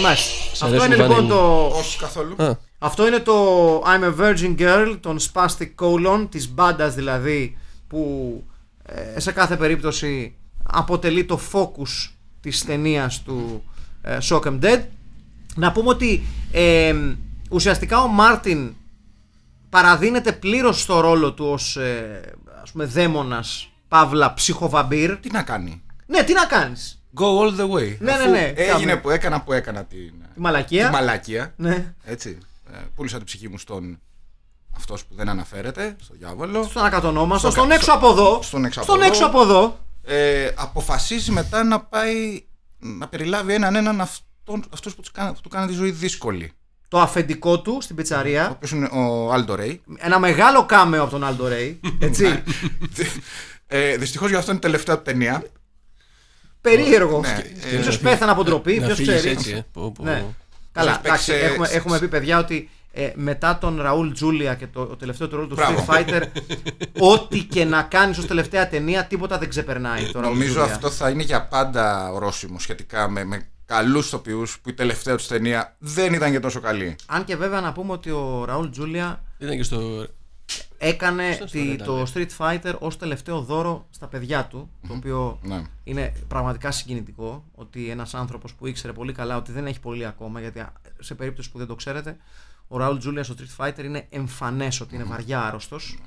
A: Μάλιστα. Αυτό
C: αρέσουν
A: είναι
C: οι
A: λοιπόν
C: Van
A: το.
B: Όχι καθόλου.
C: Α,
A: Αυτό είναι το I'm a Virgin Girl των Spastic Colon, της μπάντας δηλαδή που ε, σε κάθε περίπτωση αποτελεί το focus της ταινίας του ε, Shock 'em Dead. Να πούμε ότι ε, ουσιαστικά ο Μάρτιν παραδίνεται πλήρως στο ρόλο του ως ε, ας πούμε δαίμονας, παύλα, ψυχοβαμπύρ.
B: Τι να κάνει;
A: Ναι, τι να κάνεις;
B: Go all the way.
A: Ναι, ναι,
B: Αφού
A: ναι,
B: Έγινε
A: κάμε.
B: που έκανα που έκανα την,
A: Τη μαλακία.
B: τη μαλακία.
A: Ναι.
B: Έτσι. Ε, πούλησα την ψυχή μου στον αυτός που δεν αναφέρεται, στον διάβολο.
A: Στον ακατονόμαστο,
B: Στο-
A: στον έξω από εδώ.
B: στον έξω από
A: Στον
B: εδώ.
A: έξω από εδώ.
B: Ε, αποφασίζει μετά να πάει να περιλάβει έναν έναν αυτόν, αυτούς που, τους κάνα- που του κάνανε τη ζωή δύσκολη.
A: Το αφεντικό του στην
B: Ο
A: πιτσαρία.
B: οποίος είναι ο Άλντο Ρέι.
A: Ένα μεγάλο κάμεο από τον Άλντο Ρέι. Έτσι.
B: Ε, Δυστυχώς για αυτό είναι η τελευταία του ταινία.
A: Περίεργο.
B: Ναι, ε,
A: Ίσως πέθανε από ντροπή,
C: να
A: ποιος
C: φύγεις
A: ξέρει.
C: έτσι, ε. Πω, πω.
A: Ναι. Καλά,
B: Σας
A: εντάξει,
B: παίξει,
A: έχουμε,
B: ε,
A: έχουμε πει παιδιά ότι ε, μετά τον Ραούλ Τζούλια και το, το τελευταίο του ρόλο του
B: Μπράβο.
A: Street Fighter, ό,τι και να κάνεις ως τελευταία ταινία, τίποτα δεν ξεπερνάει. Το Raoul
B: Νομίζω
A: Julia.
B: αυτό θα είναι για πάντα ορόσημο σχετικά με, με καλούς ηθοποιού που η τελευταία τους ταινία δεν ήταν και τόσο καλή.
A: Αν και βέβαια να πούμε ότι ο Ραούλ Τζούλια
C: Ήταν και στο.
A: Έκανε
C: Στο
A: τη-
C: Rental,
A: το Street Fighter ως τελευταίο δώρο στα παιδιά του, το οποίο
B: Ναι.
A: είναι πραγματικά συγκινητικό ότι ένας άνθρωπος που ήξερε πολύ καλά ότι δεν έχει πολύ ακόμα γιατί α, σε περίπτωση που δεν το ξέρετε ο Ραούλ Τζούλια στο Street Fighter είναι εμφανές ότι είναι βαριά άρρωστος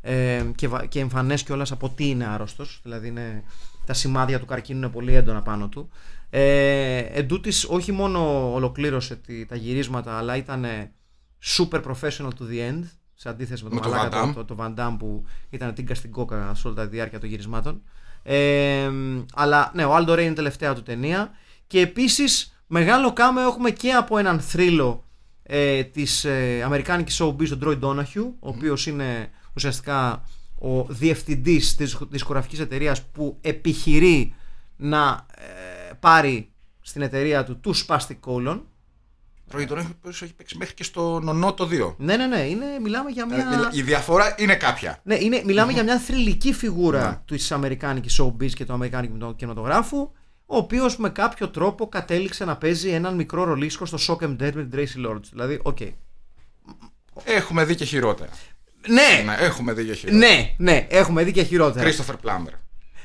A: ε, και, βα- και εμφανές κιόλας από τι είναι άρρωστος δηλαδή είναι, τα σημάδια του καρκίνου είναι πολύ έντονα πάνω του. Ε, εν τούτης, όχι μόνο ολοκλήρωσε τη- τα γυρίσματα αλλά ήταν super professional to the end σε αντίθεση με τον
B: Με τον
A: μαλάκα
B: Van Damme.
A: το, το, το Van Damme που ήταν τίγκα στην κόκα σε όλη τη διάρκεια των γυρισμάτων. Ε, αλλά ναι, ο Aldo Ray είναι η τελευταία του ταινία. Και επίσης μεγάλο κάμεο έχουμε και από έναν θρύλο ε, της ε, αμερικάνικης showbiz, τον Troy Donahue, ο οποίος είναι ουσιαστικά ο διευθυντής της δισκογραφικής εταιρείας που επιχειρεί να ε, πάρει στην εταιρεία του του Spastic Colon.
B: Τρώει τον έχει, έχει παίξει μέχρι και στο νονό το 2.
A: Ναι, ναι, ναι, είναι, μιλάμε για μια...
B: Ε, μιλά- Η διαφορά είναι κάποια.
A: Ναι, είναι, μιλάμε για μια θρηλυκή
B: Ναι.
A: φιγούρα της Αμερικάνικης showbiz και του Αμερικάνικου κινηματογράφου, ο οποίος με κάποιο τρόπο κατέληξε να παίζει έναν μικρό ρολίσκο στο Shock 'em Dead με την Traci Lords. Δηλαδή, οκ.
B: Έχουμε δει και χειρότερα.
A: Ναι,
B: Ναι, έχουμε δει και χειρότερα.
A: ναι, ναι, έχουμε δει και χειρότερα.
B: Κρίστοφερ Πλάμερ.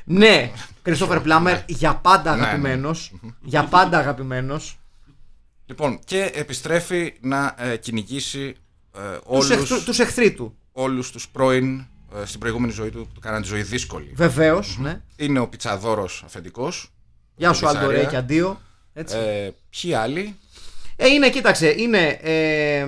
A: Ναι, Christopher Plummer για πάντα
B: Ναι, ναι.
A: αγαπημένος. Για πάντα αγαπημένος.
B: Λοιπόν, και επιστρέφει να ε, κυνηγήσει ε,
A: Τους
B: όλους,
A: τους εχθρούς του.
B: όλους τους πρώην ε, στην προηγούμενη ζωή του που του κάναν τη ζωή δύσκολη.
A: Βεβαίως, ναι.
B: Είναι ο πιτσαδόρος αφεντικός.
A: Γεια
B: στην
A: σου, Αλντορέ
B: πιτσαρία.
A: και αντίο. Έτσι.
B: Ε, ποιοι άλλοι;
A: Ε, είναι, κοίταξε, είναι ε,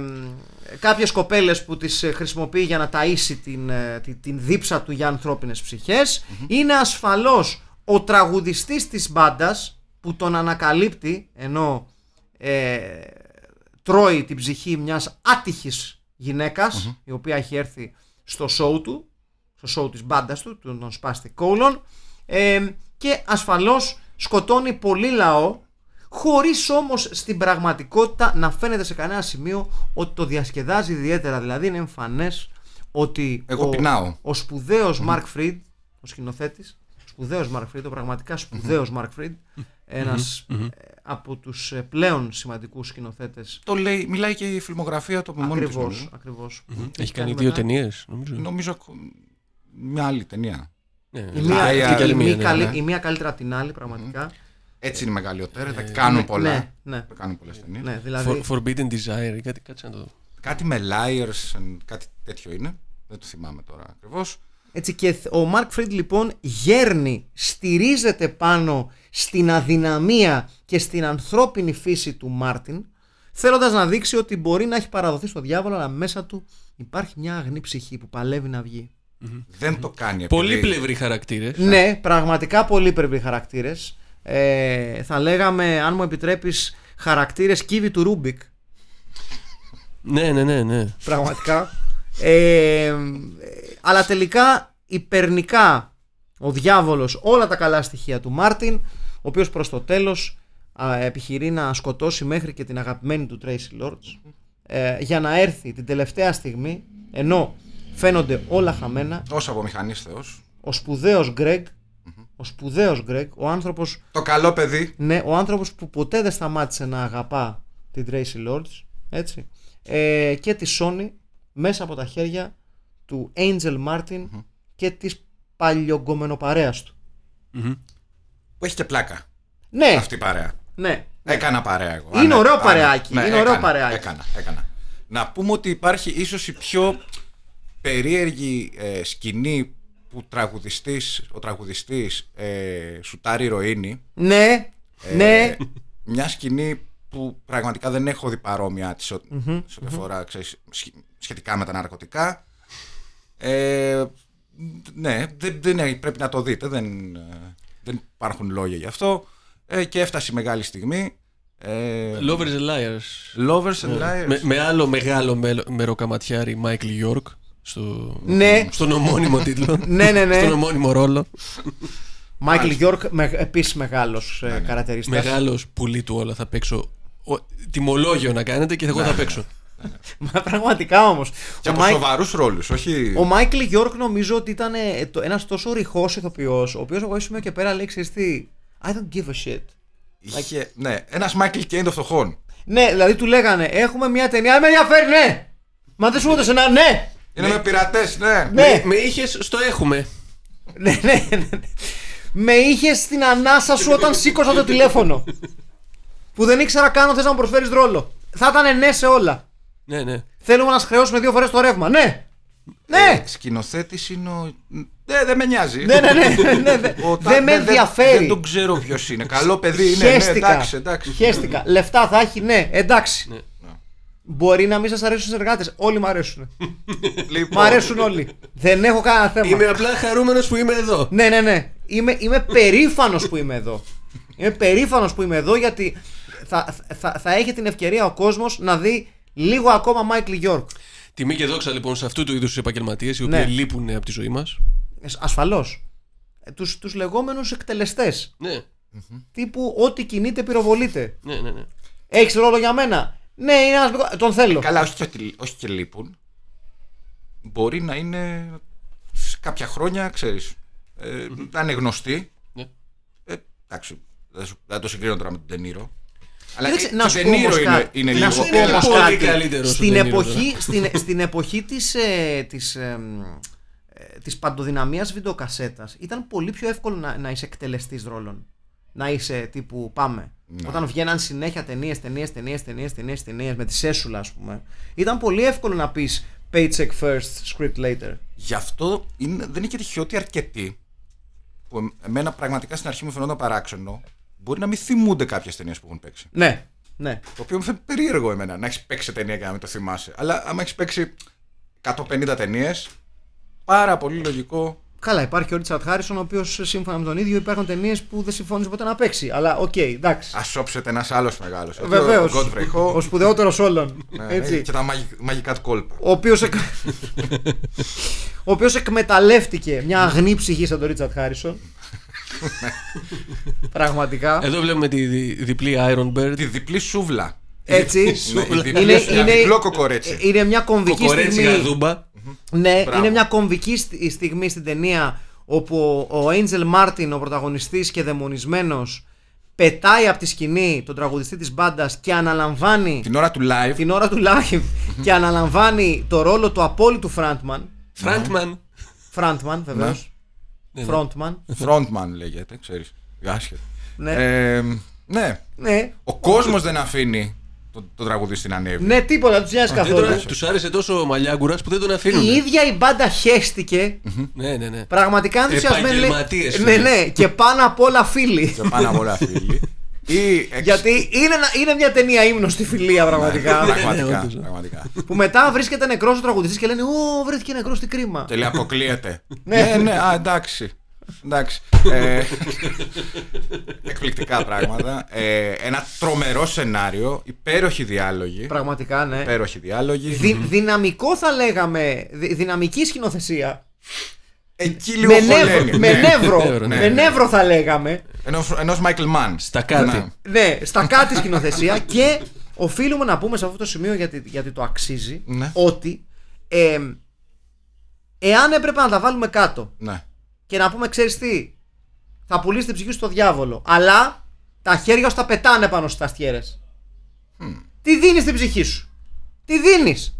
A: κάποιες κοπέλες που τις ε, χρησιμοποιεί για να ταΐσει την, ε, την, την δίψα του για ανθρώπινες ψυχές. Είναι ασφαλώς ο τραγουδιστής της μπάντας που τον ανακαλύπτει ενώ ε, τρώει την ψυχή μιας άτυχης γυναικας η οποία έχει έρθει στο show του, στο show της μπάντας του, του τον Spastic Colon ε, και ασφαλώς σκοτώνει πολύ λαό χωρίς όμως στην πραγματικότητα να φαίνεται σε κανένα σημείο ότι το διασκεδάζει ιδιαίτερα. Δηλαδή είναι εμφανές ότι
B: Εγώ
A: ο,
B: πεινάω.
A: ο σπουδαίος Mark Fried, ο σκηνοθέτης, ο σπουδαίος Mark Fried, ο πραγματικά σπουδαίος Mark Fried, ένας ε, από τους ε, πλέον σημαντικούς σκηνοθέτες
B: Το λέει, μιλάει και η φιλμογραφία του από μόνη της,
A: Ακριβώς,
B: νομίζω.
A: ακριβώς.
C: Έχει κάνει
A: μετά.
C: δύο ταινίες, νομίζω.
B: Νομίζω ακο- μια άλλη ταινία.
C: Ναι,
A: Η
C: έχει
A: μία,
B: Liar.
C: και άλλη
A: η,
C: μία,
A: μία
C: ναι.
A: καλή-
B: ναι.
A: η μία καλύτερα από την άλλη, πραγματικά.
B: Έτσι είναι μεγαλύτερα, τα κάνουν πολλά.
A: Ναι, ναι,
B: Τα κάνουν πολλές ταινίες.
A: ναι, δηλαδή.
C: For- Forbidden Desire, ή κάτι, κάτσε να το δω.
B: Κάτι με liars, and κάτι τέτοιο είναι. Δεν το θυμάμαι τώρα ακριβώς.
A: Έτσι και θ- ο Μάρκ Φρίντ λοιπόν γέρνει, στηρίζεται πάνω στην αδυναμία και στην ανθρώπινη φύση του Μάρτιν, θέλοντας να δείξει ότι μπορεί να έχει παραδοθεί στο διάβολο, αλλά μέσα του υπάρχει μια αγνή ψυχή που παλεύει να βγει.
B: Δεν το κάνει. επειδή-
C: Πολύπλευροι χαρακτήρες.
A: Ναι, πραγματικά πολύ υπερβεί χαρακτήρες. Ε, θα λέγαμε, αν μου επιτρέπεις, χαρακτήρες κύβοι του Ρούμπικ.
C: Ναι, ναι, ναι, ναι.
A: Πραγματικά. Ε, ε, αλλά τελικά υπερνικά ο διάβολος όλα τα καλά στοιχεία του Μάρτιν, ο οποίος προς το τέλος α, επιχειρεί να σκοτώσει μέχρι και την αγαπημένη του Tracy Lords ε, για να έρθει την τελευταία στιγμή ενώ φαίνονται όλα χαμένα
B: Όσο από μηχανή Θεός.
A: ο σπουδαίος Greg ο σπουδαίος Greg ο άνθρωπος
B: Το καλό παιδί.
A: ναι, ο άνθρωπος που ποτέ δεν σταμάτησε να αγαπά την Tracy Lords έτσι, ε, και τη Sony μέσα από τα χέρια του Angel Martin και της παλιογκομενοπαρέας του.
B: Που έχει και πλάκα.
A: Ναι,
B: Αυτή η παρέα.
A: ναι.
B: Έκανα παρέα εγώ.
A: Είναι
B: Α,
A: ωραίο
B: α,
A: παρεάκι, είναι ωραίο
B: έκανα,
A: παρεάκι.
B: Έκανα, έκανα. Να πούμε ότι υπάρχει ίσως η πιο περίεργη ε, σκηνή που τραγουδιστής, ο τραγουδιστής ε, σουτάρει ηρωίνη.
A: Ναι,
B: Ε,
A: ναι.
B: Μια σκηνή που πραγματικά δεν έχω δει παρόμοια της ό- σε ό,τι αφορά ξέρεις, σχε- σχετικά με τα ναρκωτικά. Ε, ναι, δεν, δεν, είναι- πρέπει να το δείτε. Δεν, ε, δεν υπάρχουν λόγια γι' αυτό. Ε, και έφτασε η μεγάλη στιγμή. Ε,
C: Lovers and Liars.
B: Lovers and Liars.
C: Με, με άλλο μεγάλο μέλο- μεροκαματιάρι Μάικλ Γιόρκ στο,
A: Ναι.
C: στον ομώνυμο τίτλο.
A: Ναι, ναι, ναι.
C: Στον ομώνυμο ρόλο.
A: Μάικλ Γιόρκ, με, επίσης μεγάλος ε, καρατεριστάς.
C: Μεγάλος πουλί του όλα θα παίξω. Ο, τιμολόγιο να κάνετε και εγώ θα παίξω.
A: Μα πραγματικά όμως.
B: Και
A: ο,
B: από
A: Μάικ,
B: σοβαρούς ρόλους, όχι.
A: ο Μάικλ Γιόρκ νομίζω ότι ήταν ε, το- ένας τόσο ρηχός ηθοποιός, ο οποίος εγώ σημείο και πέρα λέει ξέρεις τι, I don't give a shit.
B: Είχε, ναι, ένας Μάικλ Κέιν των φτωχών.
A: Ναι, δηλαδή του λέγανε Έχουμε μια ταινία. Δεν με ενδιαφέρει, ναι! Μα δεν σου έδωσε ένα ναι!
B: Είναι με πειρατές, ναι.
A: Ναι,
C: Με είχες στο έχουμε.
A: ναι, ναι, ναι. Με είχες στην ανάσα σου όταν σήκωσα το τηλέφωνο. Που δεν ήξερα καν αν θες να μου προσφέρεις ρόλο. Θα ήταν ναι σε όλα.
C: Ναι, ναι.
A: Θέλουμε να σχρεώσουμε δύο φορές το ρεύμα. Ναι! Ναι!
B: Σκηνοθέτης είναι ο. Ναι, δεν με νοιάζει.
A: Ναι, ναι, ναι, ναι, ναι.
B: Ο-
A: Δεν με
B: Δεν
A: ενδιαφέρει.
B: τον ξέρω ποιος είναι. Καλό παιδί είναι. Ναι,
A: Χαίστηκα.
B: εντάξει, εντάξει.
A: Χαίστηκα. Λεφτά θα έχει, ναι, εντάξει.
C: Ναι.
A: Μπορεί να μην σας αρέσουν οι συνεργάτες. Όλοι μου αρέσουν.
B: Λοιπόν,
A: Μ' αρέσουν όλοι. Δεν έχω κανένα θέμα.
C: Είμαι απλά χαρούμενος που είμαι εδώ.
A: Ναι, ναι, ναι. Είμαι, είμαι περήφανος που είμαι εδώ. Είμαι περήφανος που είμαι εδώ γιατί θα, θα, θα έχει την ευκαιρία ο κόσμος να δει λίγο ακόμα Μάικλ Γιόρκ.
C: Τιμή και δόξα λοιπόν σε αυτού του είδους τους επαγγελματίες οι
A: Ναι.
C: οποίοι λείπουν από τη ζωή μας.
A: Ασφαλώς. Τους, τους λεγόμενους εκτελεστές
C: Ναι,
A: Τύπου ό,τι κινείται πυροβολείται
C: ναι, ναι. ναι.
A: Έχεις ρόλο για μένα Ναι είναι ένας μικρό- Τον θέλω
B: Καλά, όχι και, ότι- όχι και λείπουν. Μπορεί να είναι σε κάποια χρόνια, ξέρεις. Ε, να είναι γνωστή.
C: Ναι.
B: Ε, εντάξει, δεν, σου- δεν το συγκρίνω τώρα με τον Τενήρο. Αλλά
A: Κοίταξε,
B: και
A: να
B: το
A: σου πω
B: Τενήρο
A: όμως
B: είναι,
A: κάτι.
B: είναι
A: Να
B: λίγο.
A: σου πω
C: Είναι
A: όμως
C: πολύ
A: κάτι.
C: καλύτερος ο
A: στην,
C: De Niro
A: εποχή, στην, στην εποχή της, ε, της, ε, ε, της παντοδυναμίας βιντεοκασέτας ήταν πολύ πιο εύκολο να, να είσαι εκτελεστής ρόλων. Να είσαι τύπου πάμε.
B: Ναι.
A: Όταν βγαίναν συνέχεια ταινίες, ταινίες, ταινίες, ταινίες, ταινίες, ταινίες με τη σέσουλα, ας πούμε, ήταν πολύ εύκολο να πεις paycheck first, script later.
B: Γι' αυτό είναι, δεν είναι και τυχαίο ότι αρκετοί που εμ- εμένα πραγματικά στην αρχή μου φαινόταν παράξενο μπορεί να μην θυμούνται κάποιες ταινίες που έχουν παίξει.
A: Ναι, ναι.
B: Το οποίο μου φαίνεται περίεργο εμένα να έχεις παίξει ταινία και να μην το θυμάσαι. Αλλά άμα έχεις παίξει 150 ταινίες, πάρα πολύ λογικό.
A: Καλά, υπάρχει ο Ρίτσαρτ Χάρισον, ο οποίος σύμφωνα με τον ίδιο υπάρχουν ταινίες που δεν συμφώνησε ποτέ να παίξει. Αλλά οκ, εντάξει.
B: Ας όψεται ένας άλλος μεγάλος.
A: Βεβαίως.
B: Ο Godfrey Ho.
A: Ο σπουδαιότερος όλων.
B: Ναι,
A: Έτσι.
B: Και τα μαγι- μαγικά του κόλπα.
A: ο οποίος, εκ... ο οποίος εκμεταλλεύτηκε μια αγνή ψυχή σαν τον Ρίτσαρτ Χάρισον. Πραγματικά.
C: Εδώ βλέπουμε τη δι- διπλή Iron Bird.
B: Τη διπλή σούβλα.
A: Έτσι.
B: Ναι, η διπλή-
A: Είναι-
B: ένα
A: είναι-
B: διπλό κοκορέτσι.
A: Είναι μια κομβική
C: Κοκορέτσι
A: στιγμή.
C: γαρδούμπα.
A: Ναι,
B: Μπράβο.
A: είναι μια κομβική στι- στιγμή στην ταινία όπου ο Angel Martin, ο πρωταγωνιστής και δαιμονισμένος, πετάει από τη σκηνή τον τραγουδιστή της μπάντας και αναλαμβάνει
B: Την ώρα του live.
A: την ώρα του live και αναλαμβάνει το ρόλο του απόλυτου frontman.
C: Frontman.
A: Frontman, βεβαίως.
C: Ναι, ναι.
A: Frontman.
B: Frontman λέγεται, ξέρεις. Άσχετο.
A: Ναι.
B: Ε, ναι.
A: Ναι.
B: Ο κόσμος δεν αφήνει το, το τραγουδί στην Ανέβη.
A: Ναι, τίποτα, τους νοιάζει καθόλου.
C: Τους άρεσε τόσο ο Μαλιάγκουρας που δεν τον αφήνουν.
A: Η ίδια η μπάντα χέστηκε.
C: Ναι, ναι, ναι.
A: Πραγματικά ενθουσιασμένη. λέει-
C: Επαγγελματίες,
A: Ναι,
C: φίλε.
A: ναι, και πάνω απ' όλα φίλοι.
B: Και πάνω απ' όλα φίλοι. Ή εξ-
A: Γιατί είναι, ένα- είναι μια ταινία ύμνος στη φιλία πραγματικά.
B: Πραγματικά.
C: όντως.
B: πραγματικά.
A: που μετά βρίσκεται νεκρός ο τραγουδιστής και λένε Ω, βρέθηκε νεκρός, τι κρίμα.
B: Και λέει αποκλείεται.
A: Ναι.
B: ναι, ναι, α, εντάξει. Εντάξει. Ε, εκπληκτικά πράγματα. Ε, ένα τρομερό σενάριο. Υπέροχοι διάλογοι.
A: Πραγματικά, ναι.
B: Υπέροχοι διάλογοι.
A: Δυ- δυναμικό θα λέγαμε. δυ- δυναμική σκηνοθεσία.
B: Εκεί λίγο
A: Με νεύρο,
B: χωλένει.
A: με
B: ναι.
A: νεύρο,
C: Ναι,
A: με
B: ναι.
A: νεύρο θα λέγαμε.
B: Ενός, ενός Michael Mann.
C: Στα κάτι.
B: Ναι.
A: Ναι, στα κάτι σκηνοθεσία και οφείλουμε να πούμε σε αυτό το σημείο γιατί, γιατί το αξίζει
B: Ναι.
A: ότι ε, εάν έπρεπε να τα βάλουμε κάτω
B: Ναι.
A: και να πούμε ξέρεις τι θα πουλήσει την ψυχή σου στο διάβολο αλλά τα χέρια σου τα πετάνε πάνω στις αστιέρες τι δίνεις την ψυχή σου; Τι δίνεις;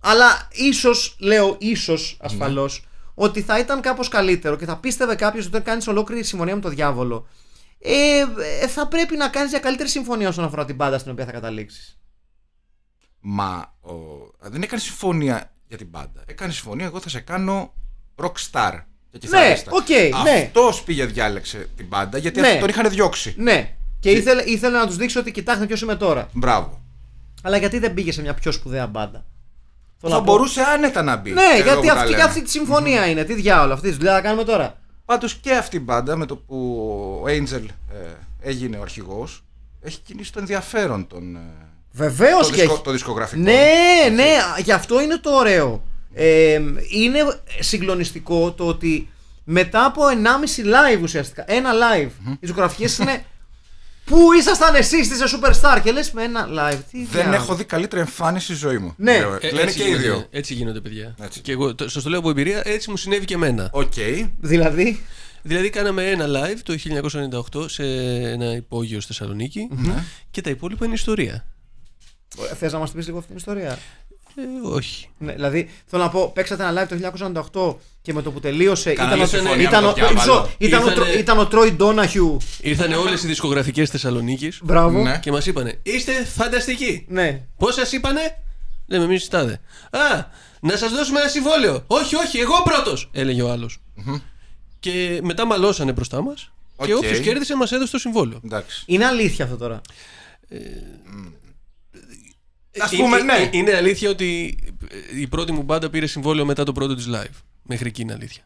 A: Αλλά ίσως λέω ίσως ασφαλώς ότι θα ήταν κάπως καλύτερο και θα πίστευε κάποιος ότι όταν κάνεις ολόκληρη συμφωνία με το διάβολο ε, ε, θα πρέπει να κάνεις μια καλύτερη συμφωνία όσον αφορά την πάντα στην οποία θα καταλήξεις
B: Μα ο... δεν έκανε συμφωνία για την μπάντα. Έκανε συμφωνία, εγώ θα σε κάνω rockstar. Και κιθαρίστα.
A: οκ, ναι.
B: Αυτός πήγε διάλεξε την μπάντα γιατί
A: Ναι.
B: αυτοί τον είχαν διώξει.
A: ναι και ήθελε, ήθελε να τους δείξει ότι κοιτάξτε ποιος είμαι τώρα
B: Μπράβο.
A: αλλά γιατί δεν πήγε σε μια πιο σπουδαία μπάντα; Θέλω
B: Θα
A: να πω.
B: μπορούσε άνετα να μπει.
A: Ναι,
B: Εδώ
A: γιατί
B: που τα
A: αυτή,
B: λέμε.
A: αυτή τη συμφωνία είναι. Τι διάολο, αυτή τη δουλειά θα κάνουμε τώρα.
B: Πάντως και αυτή η μπάντα με το που ο Angel ε, έγινε ο αρχηγός έχει κινήσει το ενδιαφέρον των. ε,
A: Βεβαίως
B: το,
A: και
B: δισκο-
A: έχει.
B: το δισκογραφικό.
A: Ναι, ναι, γι' αυτό είναι το ωραίο. Ε, είναι συγκλονιστικό το ότι μετά από 1,5 live ουσιαστικά, ένα live, οι δισκογραφικές είναι. Πού ήσασταν εσείς, είσαι superstar και λες με ένα live. Τι
B: Δεν
A: διάολο.
B: έχω δει καλύτερη εμφάνιση στη ζωή μου.
A: Ναι.
B: Λέω,
C: Ε,
B: Λένε
C: έτσι
B: και οι
C: γίνονται,
B: δύο.
C: Έτσι γίνονται, παιδιά.
B: Έτσι.
C: Και εγώ το- σας το λέω από εμπειρία, έτσι μου συνέβη και εμένα.
B: Οκ.
A: Δηλαδή;
C: Δηλαδή, κάναμε ένα live το 1998 σε ένα υπόγειο στη θεσσαλονικη και τα υπόλοιπα είναι ιστορία.
A: Θες να μας πει λίγο αυτή την ιστορία;
C: Ε, όχι.
A: Ναι, δηλαδή, θέλω να πω, παίξατε ένα live το 1998 και με το που τελείωσε.
B: Κάνανε
A: Ήταν, ο,
B: συμφωνία
A: ήταν,
B: με
A: ο,
B: τον διάβολο.
A: μισό, ήταν, ο,
C: Ήτανε-
A: Τρο- ήταν ο Τρόι Ντόναχιου.
C: Ήρθαν όλες οι δισκογραφικές Θεσσαλονίκης
A: Μπράβο.
B: Ναι.
C: και μας είπανε Είστε φανταστικοί.
A: Ναι.
C: Πώς σας είπανε, Λέμε εμείς τάδε. Α, να σας δώσουμε ένα συμβόλαιο. Όχι, όχι, εγώ πρώτος, έλεγε ο άλλος. Και μετά μαλώσανε μπροστά μας. Και
B: ΟΚ.
C: όποιος κέρδισε μας έδωσε το συμβόλαιο.
B: Εντάξει.
A: Είναι αλήθεια αυτό τώρα.
B: Ας πούμε,
C: Είναι-
B: ναι.
C: Είναι αλήθεια ότι η πρώτη μου μπάντα πήρε συμβόλαιο μετά το πρώτο της live. Μέχρι εκεί είναι αλήθεια.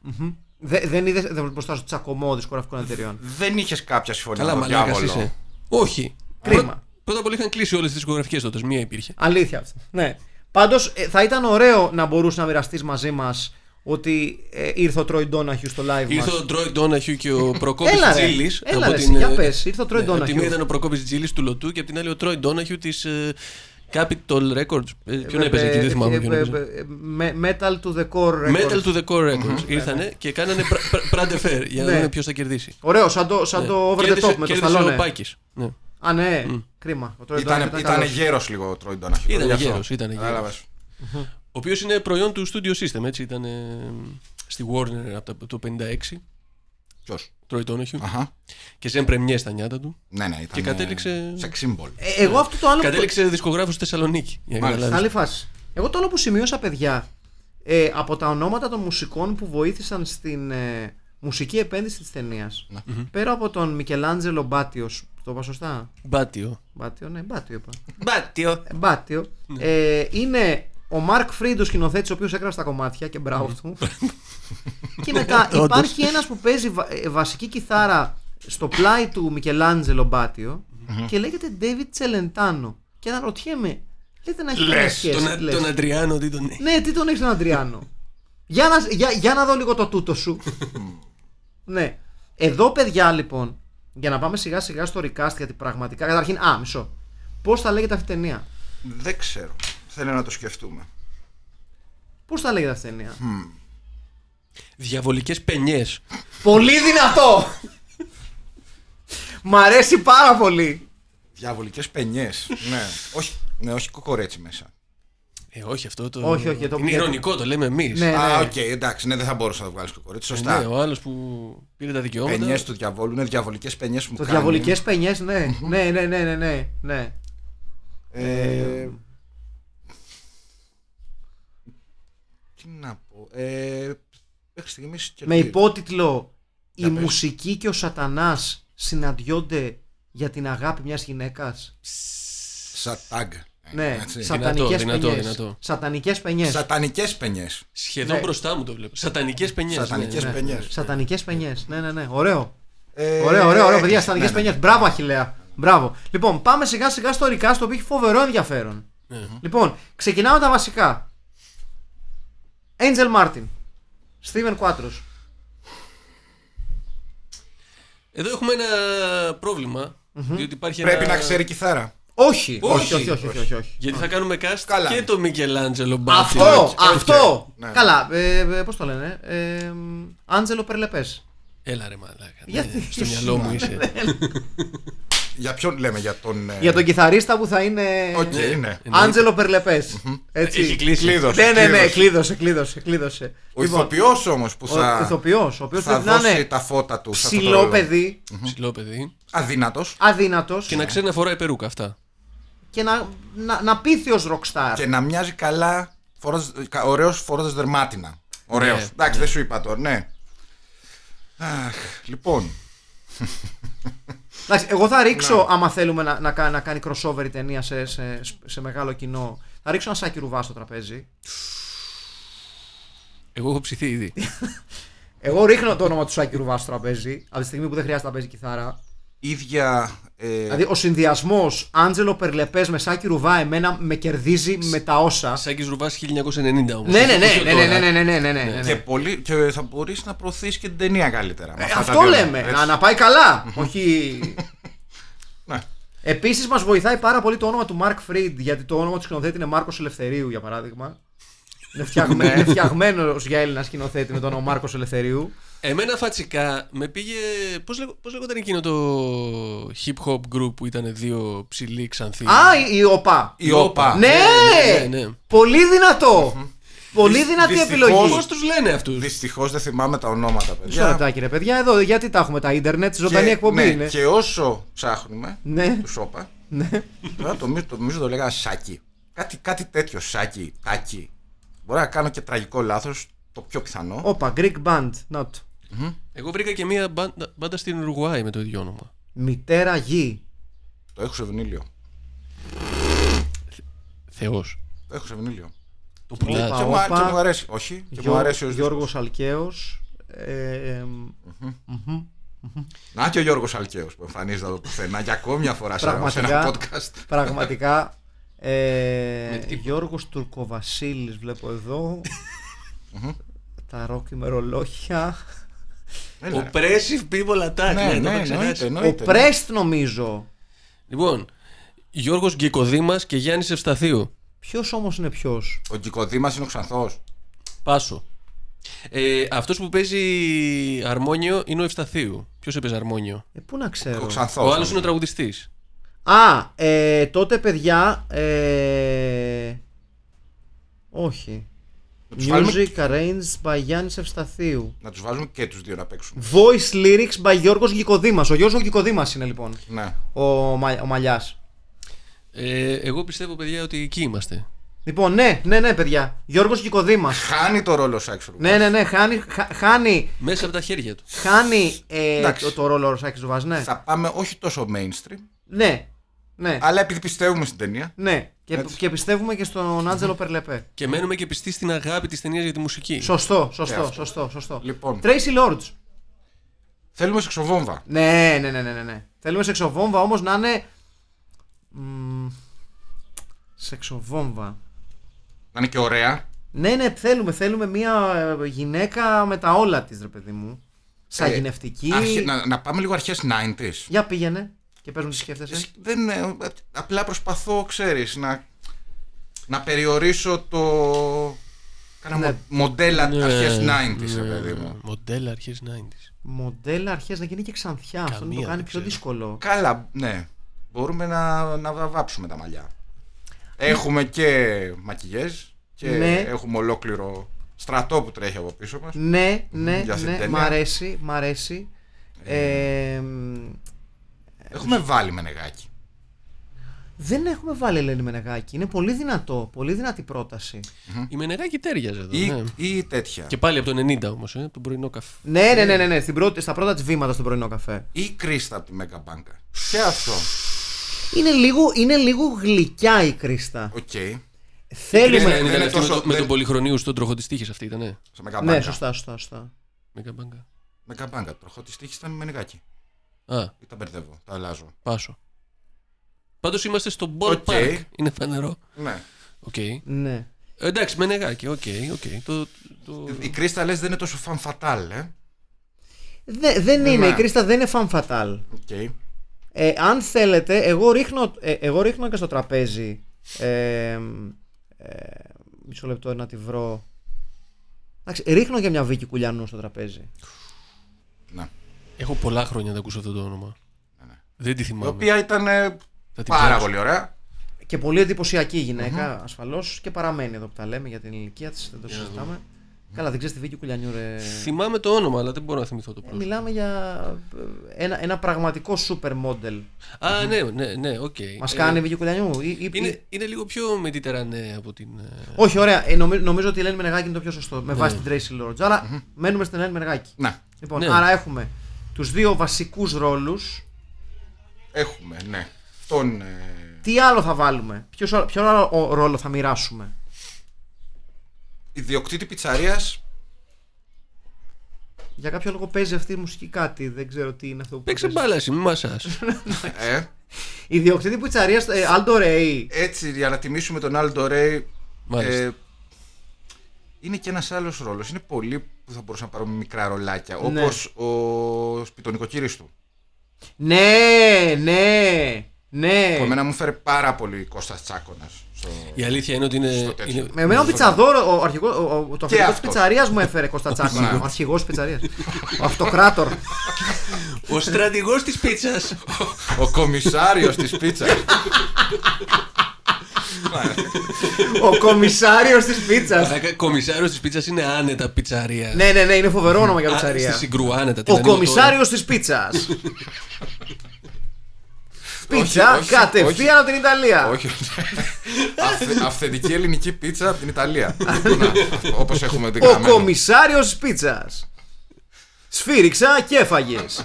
A: Δε, δεν είδες δεν μπροστά στο τσακωμό δισκογραφικών εταιριών.
B: Δεν είχες κάποια συμφωνία
C: Καλά,
B: με τον
C: μαλάκας
B: διάβολο.
C: είσαι. Όχι.
A: Κρίμα.
C: Πρώτα- Πρώτα απ' όλα είχαν κλείσει όλες τις δισκογραφικές τότε. Μία υπήρχε.
A: Αλήθεια αυτό. Ναι. Πάντως θα ήταν ωραίο να μπορούσε να μοιραστείς μαζί μας ότι ε, ήρθε ο Τρόι Ντόναχιου στο live
C: Ήρθε
A: μας.
C: ο Τρόι Ντόναχιου και ο Προκόπης
A: Έλα, ρε.
C: Τζίλης.
A: Έλα, ρε, εσύ, για πες. Ήρθε ο Τρόι
C: Από τη
A: Ντόναχιου.
C: μία ήταν ο Προκόπης Τζίλης του Λωτού και από την άλλη ο Τρόι Ντόναχιου της Capital Records. Ε, Ποιον
A: Ε,
C: έπαιζε εκεί,
A: ε,
C: δεν θυμάμαι
A: ε,
C: ποιον
A: ε,
C: έπαιζε.
A: ε, με- Metal to the core.
C: Metal
A: Records.
C: to the Core Records. Ήρθανε και κάνανε Prade Fair για να
A: Ναι.
C: δουν ποιος θα κερδίσει.
A: Ωραίο, σαν το, σαν το over the
C: Κέρδισε-
A: top με το
C: κέρδισε
A: Σταλόνε.
C: ο Πάκης. Ναι.
A: Α, ναι, κρίμα. Ο Troy
B: Ήταν,
A: Donahue
B: ήταν
A: καλός.
B: γέρος λίγο ο Τρόι Ντόναχιου.
C: Ήταν
B: Γι' αυτό.
C: γέρος, ήταν γέρος.
B: Κατάλαβες.
C: Ο οποίος είναι προϊόν του Studio System, έτσι. Ήταν ε, στη Warner από το- το 56.
B: Ποιος;
C: Troy Donahue.
B: Αχα.
C: Και σε πρεμιέ στα νιάτα του.
B: Ναι, ναι, ήταν.
C: Και κατέληξε-
B: Sex symbol.
A: Ε, εγώ αυτό το άλλο. που-
C: Κατέληξε δισκογράφος στη Θεσσαλονίκη. Για να
B: Μάλιστα.
C: καταλάβεις.
A: Άλλη φάση. Εγώ το άλλο που σημείωσα, παιδιά, ε, από τα ονόματα των μουσικών που βοήθησαν στην ε, μουσική επένδυση της ταινίας. Πέρα από τον Μικελάντζελο Μπάτιος. Το είπα σωστά;
C: Μπάτιο.
A: Μπάτιο, ναι, Μπάτιο είπα.
C: Μπάτιο.
A: Ε, Μπάτιο. Ε, είναι ο Μαρκ Φρίντ, ο σκηνοθέτης, ο οποίος έγραψε τα κομμάτια και μπράβο του. και μετά
C: Όντως.
A: υπάρχει ένας που παίζει βα- ε, βασική κιθάρα στο πλάι του Μικελάντζελο Μπάτιο και λέγεται David Τσελεντάνο. Και αναρωτιέμαι, λέτε να έχει καμία
B: Λες,
A: σχέση.
C: Τον,
A: λες.
C: τον Αντριάνο, τι τον
A: Ναι, τι τον έχεις τον Αντριάνο. για, να, για, για να δω λίγο το τούτο σου. ναι. Εδώ, παιδιά, λοιπόν, για να πάμε σιγά σιγά στο recast, γιατί πραγματικά. Καταρχήν, α, μισό. Πώς θα λέγεται αυτή η ταινία;
B: Δεν ξέρω. Θέλω να το σκεφτούμε.
A: Πώς θα λέγεται αυτή η ταινία.
C: Διαβολικές πενιές.
A: Πολύ δυνατό! Μ' αρέσει πάρα πολύ.
B: Διαβολικές πενιές. ναι. όχι, ναι, όχι κοκορέτσι μέσα.
C: Ε, όχι αυτό το.
A: Όχι, όχι, το-
C: Είναι ειρωνικό, το λέμε εμείς.
A: Ναι,
B: Α,
A: ναι.
B: οκ, εντάξει, ναι, δεν θα μπορούσα να το βγάλεις κοκορέτσι.
C: ναι,
B: Σωστά.
C: ο άλλος που πήρε τα δικαιώματα.
B: Πενιές του διαβόλου είναι διαβολικές πενιές που μου
A: Το
B: κάνει.
A: διαβολικές πενιές, ναι. ναι, ναι, ναι, ναι, ναι, ναι.
B: Ε, τι να πω. Ε, μέχρι στιγμής και
A: Με υπότιτλο «Η
B: Για πες.
A: μουσική και ο σατανάς συναντιόνται για την αγάπη μιας γυναίκας».
B: Σαν tag.
A: Ναι,
B: Έτσι.
A: σατανικές
C: δυνατό,
A: παινιές.
C: δυνατό.
A: Σατανικές παινιές.
B: Σατανικές παινιές.
C: Σχεδόν
A: Ναι.
C: μπροστά μου το βλέπω. Σατανικές παινιές.
B: Σατανικές
A: Ναι,
B: παινιές.
A: Σατανικές παινιές. Ναι, ναι, ναι. Ωραίο.
B: Ε,
A: Ωραίο, ωραίο, ωραίο, παιδιά.
B: έχεις-
A: Σατανικές
B: ναι, ναι.
A: παινιές. Μπράβο, Αχιλέα. Μπράβο. Λοιπόν, πάμε σιγά σιγά στο recast το οποίο έχει φοβερό ενδιαφέρον. Λοιπόν, ξεκινάμε τα βασικά. Angel Martin. Steven Quattros.
C: Εδώ έχουμε ένα πρόβλημα. Διότι υπάρχει
B: Πρέπει
C: ένα...
B: να ξέρει κιθάρα.
A: Όχι,
C: Όχι,
A: όχι, όχι, όχι, όχι, όχι, όχι.
C: Γιατί θα κάνουμε cast
B: Καλά.
C: και το Michelangelo Batio.
A: Αυτό,
B: όχι,
A: αυτό.
B: ναι.
A: Καλά, ε, ε, πώς το λένε. Ε, Άντζελο Περλεπές.
C: Έλα ρε μαλάκα.
A: Γιατί-
C: Ναι, στο μυαλό μου είσαι.
B: Για ποιον λέμε, για τον. ε,
A: Για τον κιθαρίστα που θα είναι.
B: Οκ, ναι.
A: Άντζελο Περλεπές.
C: Έχει
A: Έτσι.
C: κλείσει.
B: Κλείδωσε.
A: Ναι, ναι, ναι,
B: κλείδωσε.
A: κλείδωσε, κλείδωσε, κλείδωσε.
B: Ο ηθοποιός όμως που
A: Λοιπόν, ο
B: θα,
A: ηθοποιός, ο οποίος
B: θα
A: πρέπει να
B: δώσει
A: είναι
B: τα φώτα του. σε αυτό το
A: ψηλό
B: ρόλο.
A: παιδί,
C: Ψηλό παιδί.
B: Αδύνατος
A: αδύνατος
C: Και να ξέρει να φοράει περούκα αυτά.
A: και να, να, να πείθει ως rockstar.
B: και να μοιάζει καλά, φορώντας- κα- ωραίος φορώντας δερμάτινα. Ωραίος.
C: Ναι,
B: Εντάξει, δεν σου είπα τώρα, ναι. Αχ, λοιπόν,
A: Εντάξει, εγώ θα ρίξω,
B: Ναι.
A: άμα θέλουμε να, να, κα- να κάνει crossover η ταινία σε, σε, σε μεγάλο κοινό, θα ρίξω ένα σάκι ρουβά στο τραπέζι.
C: Εγώ έχω ψηθεί ήδη.
A: Εγώ ρίχνω το όνομα του Σάκη Ρουβά στο τραπέζι, από τη στιγμή που δεν χρειάζεται να παίζει κιθάρα.
B: Ίδια. ε,
A: Δηλαδή, ο συνδυασμός Άντζελο Περλεπές με Σάκη Ρουβά εμένα με κερδίζει με τα όσα.
C: Σάκης Ρουβάς 1990 όμως.
A: Ναι, ναι, ναι, ναι, ναι, ναι, ναι, ναι, ναι, ναι, ναι, ναι.
B: και, πολύ, και θα μπορείς να προωθήσει και την ταινία καλύτερα. με
A: Ε,
B: αυτά τα
A: αυτό
B: δύο,
A: λέμε,
B: έτσι.
A: να, να πάει καλά. Όχι.
B: Ναι.
A: Επίσης, μας βοηθάει πάρα πολύ το όνομα του Mark Fried, γιατί το όνομα του σκηνοθέτη είναι Μάρκος Ελευθερίου, για παράδειγμα. Είναι, φτιαγμέ, είναι φτιαγμένος για Έλληνα σκηνοθέτη με το όνομα Μάρκος Ελευθερίου.
C: Εμένα φατσικά με πήγε. Πώς λέγω, πώς λέγονταν εκείνο το hip hop group που ήταν δύο ψηλοί ξανθοί;
A: Α, η, η ΟΠΑ.
B: Η ΟΠΑ.
A: Ναι!
C: ναι, ναι.
A: Πολύ δυνατό! Πολύ δυνατή
B: δυστυχώς-
A: επιλογή.
C: Πώς τους λένε αυτούς;
B: Δυστυχώς δεν θυμάμαι τα ονόματα,
A: Μισό
B: παιδιά.
A: λεπτάκι, ρε παιδιά, εδώ γιατί τα έχουμε τα ίντερνετ, ζωντανή
B: Και-
A: εκπομπή
B: ναι,
A: είναι.
B: Και όσο ψάχνουμε
A: Ναι.
B: τους ΣΟΠΑ,
A: Ναι.
B: τώρα το, νομίζω- το νομίζω το λέγα Σάκι. Κάτι, κάτι τέτοιο, Σάκι, Τάκι. Μπορεί να κάνω και τραγικό λάθος, το πιο πιθανό.
A: Όπα, Greek Band. Not.
C: Εγώ βρήκα και μία μπάντα, μπάντα στην Ουρουγουάη με το ίδιο όνομα.
A: Μητέρα γη.
B: Το έχω σε βινίλιο.
C: Θεός.
B: Το έχω σε βινίλιο.
C: Το πουλά.
A: Όπα.
B: Και μου, α- και μου αρέσει. Όχι, και μου αρέσει ο
A: Γιώργος Αλκαίος. Ε, εμ,
B: Να και ο Γιώργος Αλκαίος που εμφανίζεται εδώ πουθενά για ακόμη μια φορά σε ένα, σε ένα
A: Πραγματικά.
B: podcast.
A: πραγματικά. Ε,
C: Με τίποτα.
A: Γιώργος Τουρκοβασίλης βλέπω εδώ. Τα ροκ ημερολόγια.
B: Έλα, ρε.
C: Oppressive people attack.
B: Ναι,
C: Ναι, το
B: ναι,
C: είχα ξεχάσει.
B: εννοείται,
A: Ο
B: εννοείται.
A: Πρέστ νομίζω.
C: Λοιπόν, Γιώργος Γκικοδήμας και Γιάννης Ευσταθίου.
A: Ποιος όμως είναι ποιος;
B: Ο Γκικοδήμας είναι ο Ξανθός.
C: Πάσο. Ε, αυτός που παίζει αρμόνιο είναι ο Ευσταθίου. Ποιος έπαιζε αρμόνιο;
A: Ε, πού να ξέρω.
B: Ο Ξανθός.
C: Ο άλλος είναι ο τραγουδιστής.
A: Α, ε, τότε παιδιά. Ε, όχι.
B: Να τους, βάλουμε,
A: Music arranged by Γιάννης Ευσταθίου.
B: να τους βάζουμε και τους δύο να παίξουν.
A: Voice lyrics by Γιώργος Γικοδήμας. Ο Γιώργος Γικοδήμας είναι λοιπόν
B: Ναι.
A: ο, Μα, ο Μαλλιάς.
C: Ε, εγώ πιστεύω, παιδιά, ότι εκεί είμαστε.
A: Λοιπόν, ναι, ναι, ναι, παιδιά. Γιώργος Γικοδήμας.
B: Χάνει το ρόλο Σάξ Ρουβάς.
A: Ναι, ναι, ναι, χάνει, χα- χάνει,
C: Μέσα από τα χέρια του.
A: χάνει ε,
B: Εντάξει.
A: το, το ρόλο ο Σάκης Ρουβάς, ναι.
B: Θα πάμε όχι τόσο mainstream,
A: Ναι, ναι,
B: αλλά επειδή πιστεύουμε στην ταινία.
A: ναι. Και,
B: Έτσι.
A: και πιστεύουμε και στον Άντζελο Περλεπέ.
C: Και μένουμε και πιστοί στην αγάπη της ταινίας για τη μουσική.
A: Σωστό,
B: Και
A: σωστό,
B: αυτό.
A: σωστό, σωστό.
B: Λοιπόν,
A: Tracy Lords.
B: θέλουμε σεξοβόμβα.
A: Ναι, ναι, ναι, ναι, ναι, ναι. Θέλουμε σεξοβόμβα όμως να είναι... Μ, σεξοβόμβα.
B: Να είναι και ωραία.
A: Ναι, ναι, θέλουμε. Θέλουμε μια ε, γυναίκα με τα όλα της, ρε παιδί μου. Σαγηνευτική.
B: Ε, Αρχι- να, να πάμε λίγο αρχές 90s.
A: Για πήγαινε και πες μου τις σκέφτεσαι.
B: Ε, Δεν, ε, απλά προσπαθώ, ξέρεις, να, να περιορίσω το... Κάνα
A: Ναι.
B: μο- μοντέλα
C: Ναι,
B: αρχές 90s,
C: ναι,
B: ρε παιδί μου.
C: Μοντέλα αρχές 90s.
A: Μοντέλα αρχές να γίνει και ξανθιά. Αυτό
C: Καμία
A: να το κάνει
C: δεν
A: πιο
C: ξέρω.
A: δύσκολο.
B: Καλά, ναι. Μπορούμε να, να βάψουμε τα μαλλιά. Έχουμε και μακιγιέζ και
A: Ναι.
B: έχουμε ολόκληρο στρατό που τρέχει από πίσω μας.
A: Ναι, ναι,
B: Για αυτή την
A: ναι.
B: ταινία.
A: Μ' αρέσει, μ' αρέσει. Ε, μ,
B: Έχουμε βάλει με νεγάκι.
A: Δεν έχουμε βάλει Ελένη Μενεγάκη. Είναι πολύ δυνατό. Πολύ δυνατή πρόταση.
C: Η Μενεγάκη τέριαζε εδώ.
B: Ή,
C: ναι.
B: ή τέτοια.
C: Και πάλι από το 90 όμως, ε, τον πρωινό καφέ.
A: Ναι, ναι, ναι, ναι, ναι. Στην πρώτη, στα πρώτα της βήματα στον πρωινό καφέ.
B: Ή Κρίστα από τη Μέγκα Μπάνκα. Και αυτό.
A: Είναι λίγο, είναι λίγο γλυκιά η Κρίστα.
B: Οκ.
A: Θέλουμε.
B: Κρίστα
C: Δεν
B: δεν
C: ήταν
B: είναι
C: αυτή με,
B: τόσο-
C: το, με
B: δεν-
C: τον Πολυχρονίου στον τροχό της τύχης αυτή ήταν. Ναι.
B: Στο Μέγκα
A: Ναι,
B: Μπάνκα.
A: σωστά, σωστά, σωστά.
C: Μέγκα μπάγκα.
B: Μέγκα Μπάνκα. Τροχό της τύχης ήταν Μενεγάκη.
C: Α,
B: Ή τα μπερδεύω, τα αλλάζω.
C: πάσο. Πάντως είμαστε στο
B: Ok.
C: ballpark. Είναι φανερό.
B: Ναι.
C: Οκ.
A: Ναι.
C: Ε, Εντάξει, Μενεγάκη, ok, ok. Το, το...
B: Η Κρίστα λες δεν είναι τόσο femme fatale, ε;
A: Δε- δεν είναι.
B: Ναι.
A: Η Κρίστα δεν είναι femme fatale.
B: Ok.
A: Ε, αν θέλετε, εγώ ρίχνω, ε, εγώ ρίχνω και στο τραπέζι. Ε, ε, μισό λεπτό να τη βρω. Εντάξει, ρίχνω και μια Βίκη Κουλιανού στο τραπέζι.
B: Ναι.
C: Έχω πολλά χρόνια να ακούσω αυτό το όνομα.
B: Ναι, ναι.
C: Δεν τη
B: Η
C: θυμάμαι.
B: οποία ήταν ε,
C: Θα την
B: πάρα
C: ψάξω.
B: πολύ ωραία.
A: Και πολύ εντυπωσιακή γυναίκα, ασφαλώς και παραμένει εδώ που τα λέμε για την ηλικία της, δεν το
C: Για να
A: συζητάμε. Καλά, δεν ξέρεις τη Βίκη Κουλιανού, ρε.
C: Θυμάμαι το όνομα, αλλά δεν μπορώ να θυμηθώ το
A: Ε,
C: πρόσωπο.
A: Μιλάμε για ε, ένα, ένα πραγματικό super model.
C: Α, ναι, ναι, ναι, οκ.
A: Μας
C: Ε,
A: κάνει η Βίκη Κουλιανού. Ή, ή-
C: Είναι, είναι λίγο πιο méditerranée από την. ε,
A: Όχι, ωραία. Ε, νομι- νομίζω ότι η Ελένη Μενεγάκη είναι το πιο σωστό. Με βάση την Traci Lords. Αλλά μένουμε στην Ελένη Μενεγάκη.
B: Ναι.
A: Λοιπόν,
C: Ναι.
A: άρα έχουμε τους δύο βασικούς ρόλους.
B: Έχουμε, ναι. Τον. ε,
A: Τι άλλο θα βάλουμε, ποιος, άλλο- ποιο άλλο ο- ρόλο θα μοιράσουμε;
B: ιδιοκτήτη πιτσαρίας.
A: Για κάποιο λόγο παίζει αυτή η μουσική κάτι. Δεν ξέρω τι είναι αυτό που
C: Παίξε
A: παίζει.
C: μπάλα, εσύ, μη μασάς.
B: Ε,
A: Ιδιοκτήτη πιτσαρίας Aldo Ray.
B: έτσι, για να τιμήσουμε τον Άλντο Ρέι.
C: Μάλιστα.
B: Ε, είναι και ένας άλλος ρόλος. Είναι πολλοί που θα μπορούσαν να πάρουν μικρά ρολάκια.
A: Ναι.
B: Όπως ο σπιτονικοκύρης του.
A: Ναι, ναι, ναι.
B: Που εμένα μου φέρε πάρα πολύ Κώστας Τσάκωνας στο...
C: Η αλήθεια είναι ότι
B: Στο
C: είναι.
B: τέτοιο.
C: είναι...
A: Με εμένα ο πιτσαδόρο, ο αρχηγό, ο, ο, το αρχηγός τη
B: αυτός.
A: πιτσαρίας μου έφερε Κώστα Τσάκωνα.
B: Ναι.
A: Ο αρχηγός τη πιτσαρίας. ο αυτοκράτορ.
C: Ο στρατηγός της πίτσας.
B: Ο κομισάριος της πίτσας.
A: Ο κομισάριος της πίτσας.
C: Κομισάριος της πίτσας είναι άνετα πιτσαρίας.
A: ναι, ναι, ναι, είναι φοβερό όνομα για
C: Α, Στη
A: πιτσαρία.
C: συγκρού άνετα. την
A: Ο
C: ανοίγω
A: κομισάριος της πίτσας. Πίτσα
B: Όχι, όχι,
A: κατευθείαν από την Ιταλία.
B: Όχι. Αυθε- Αυθεντική ελληνική πίτσα από την Ιταλία. Να, όπως έχουμε δει
A: Ο
B: γραμμένο.
A: κομισάριος της πίτσας. Σφύριξα και έφαγες.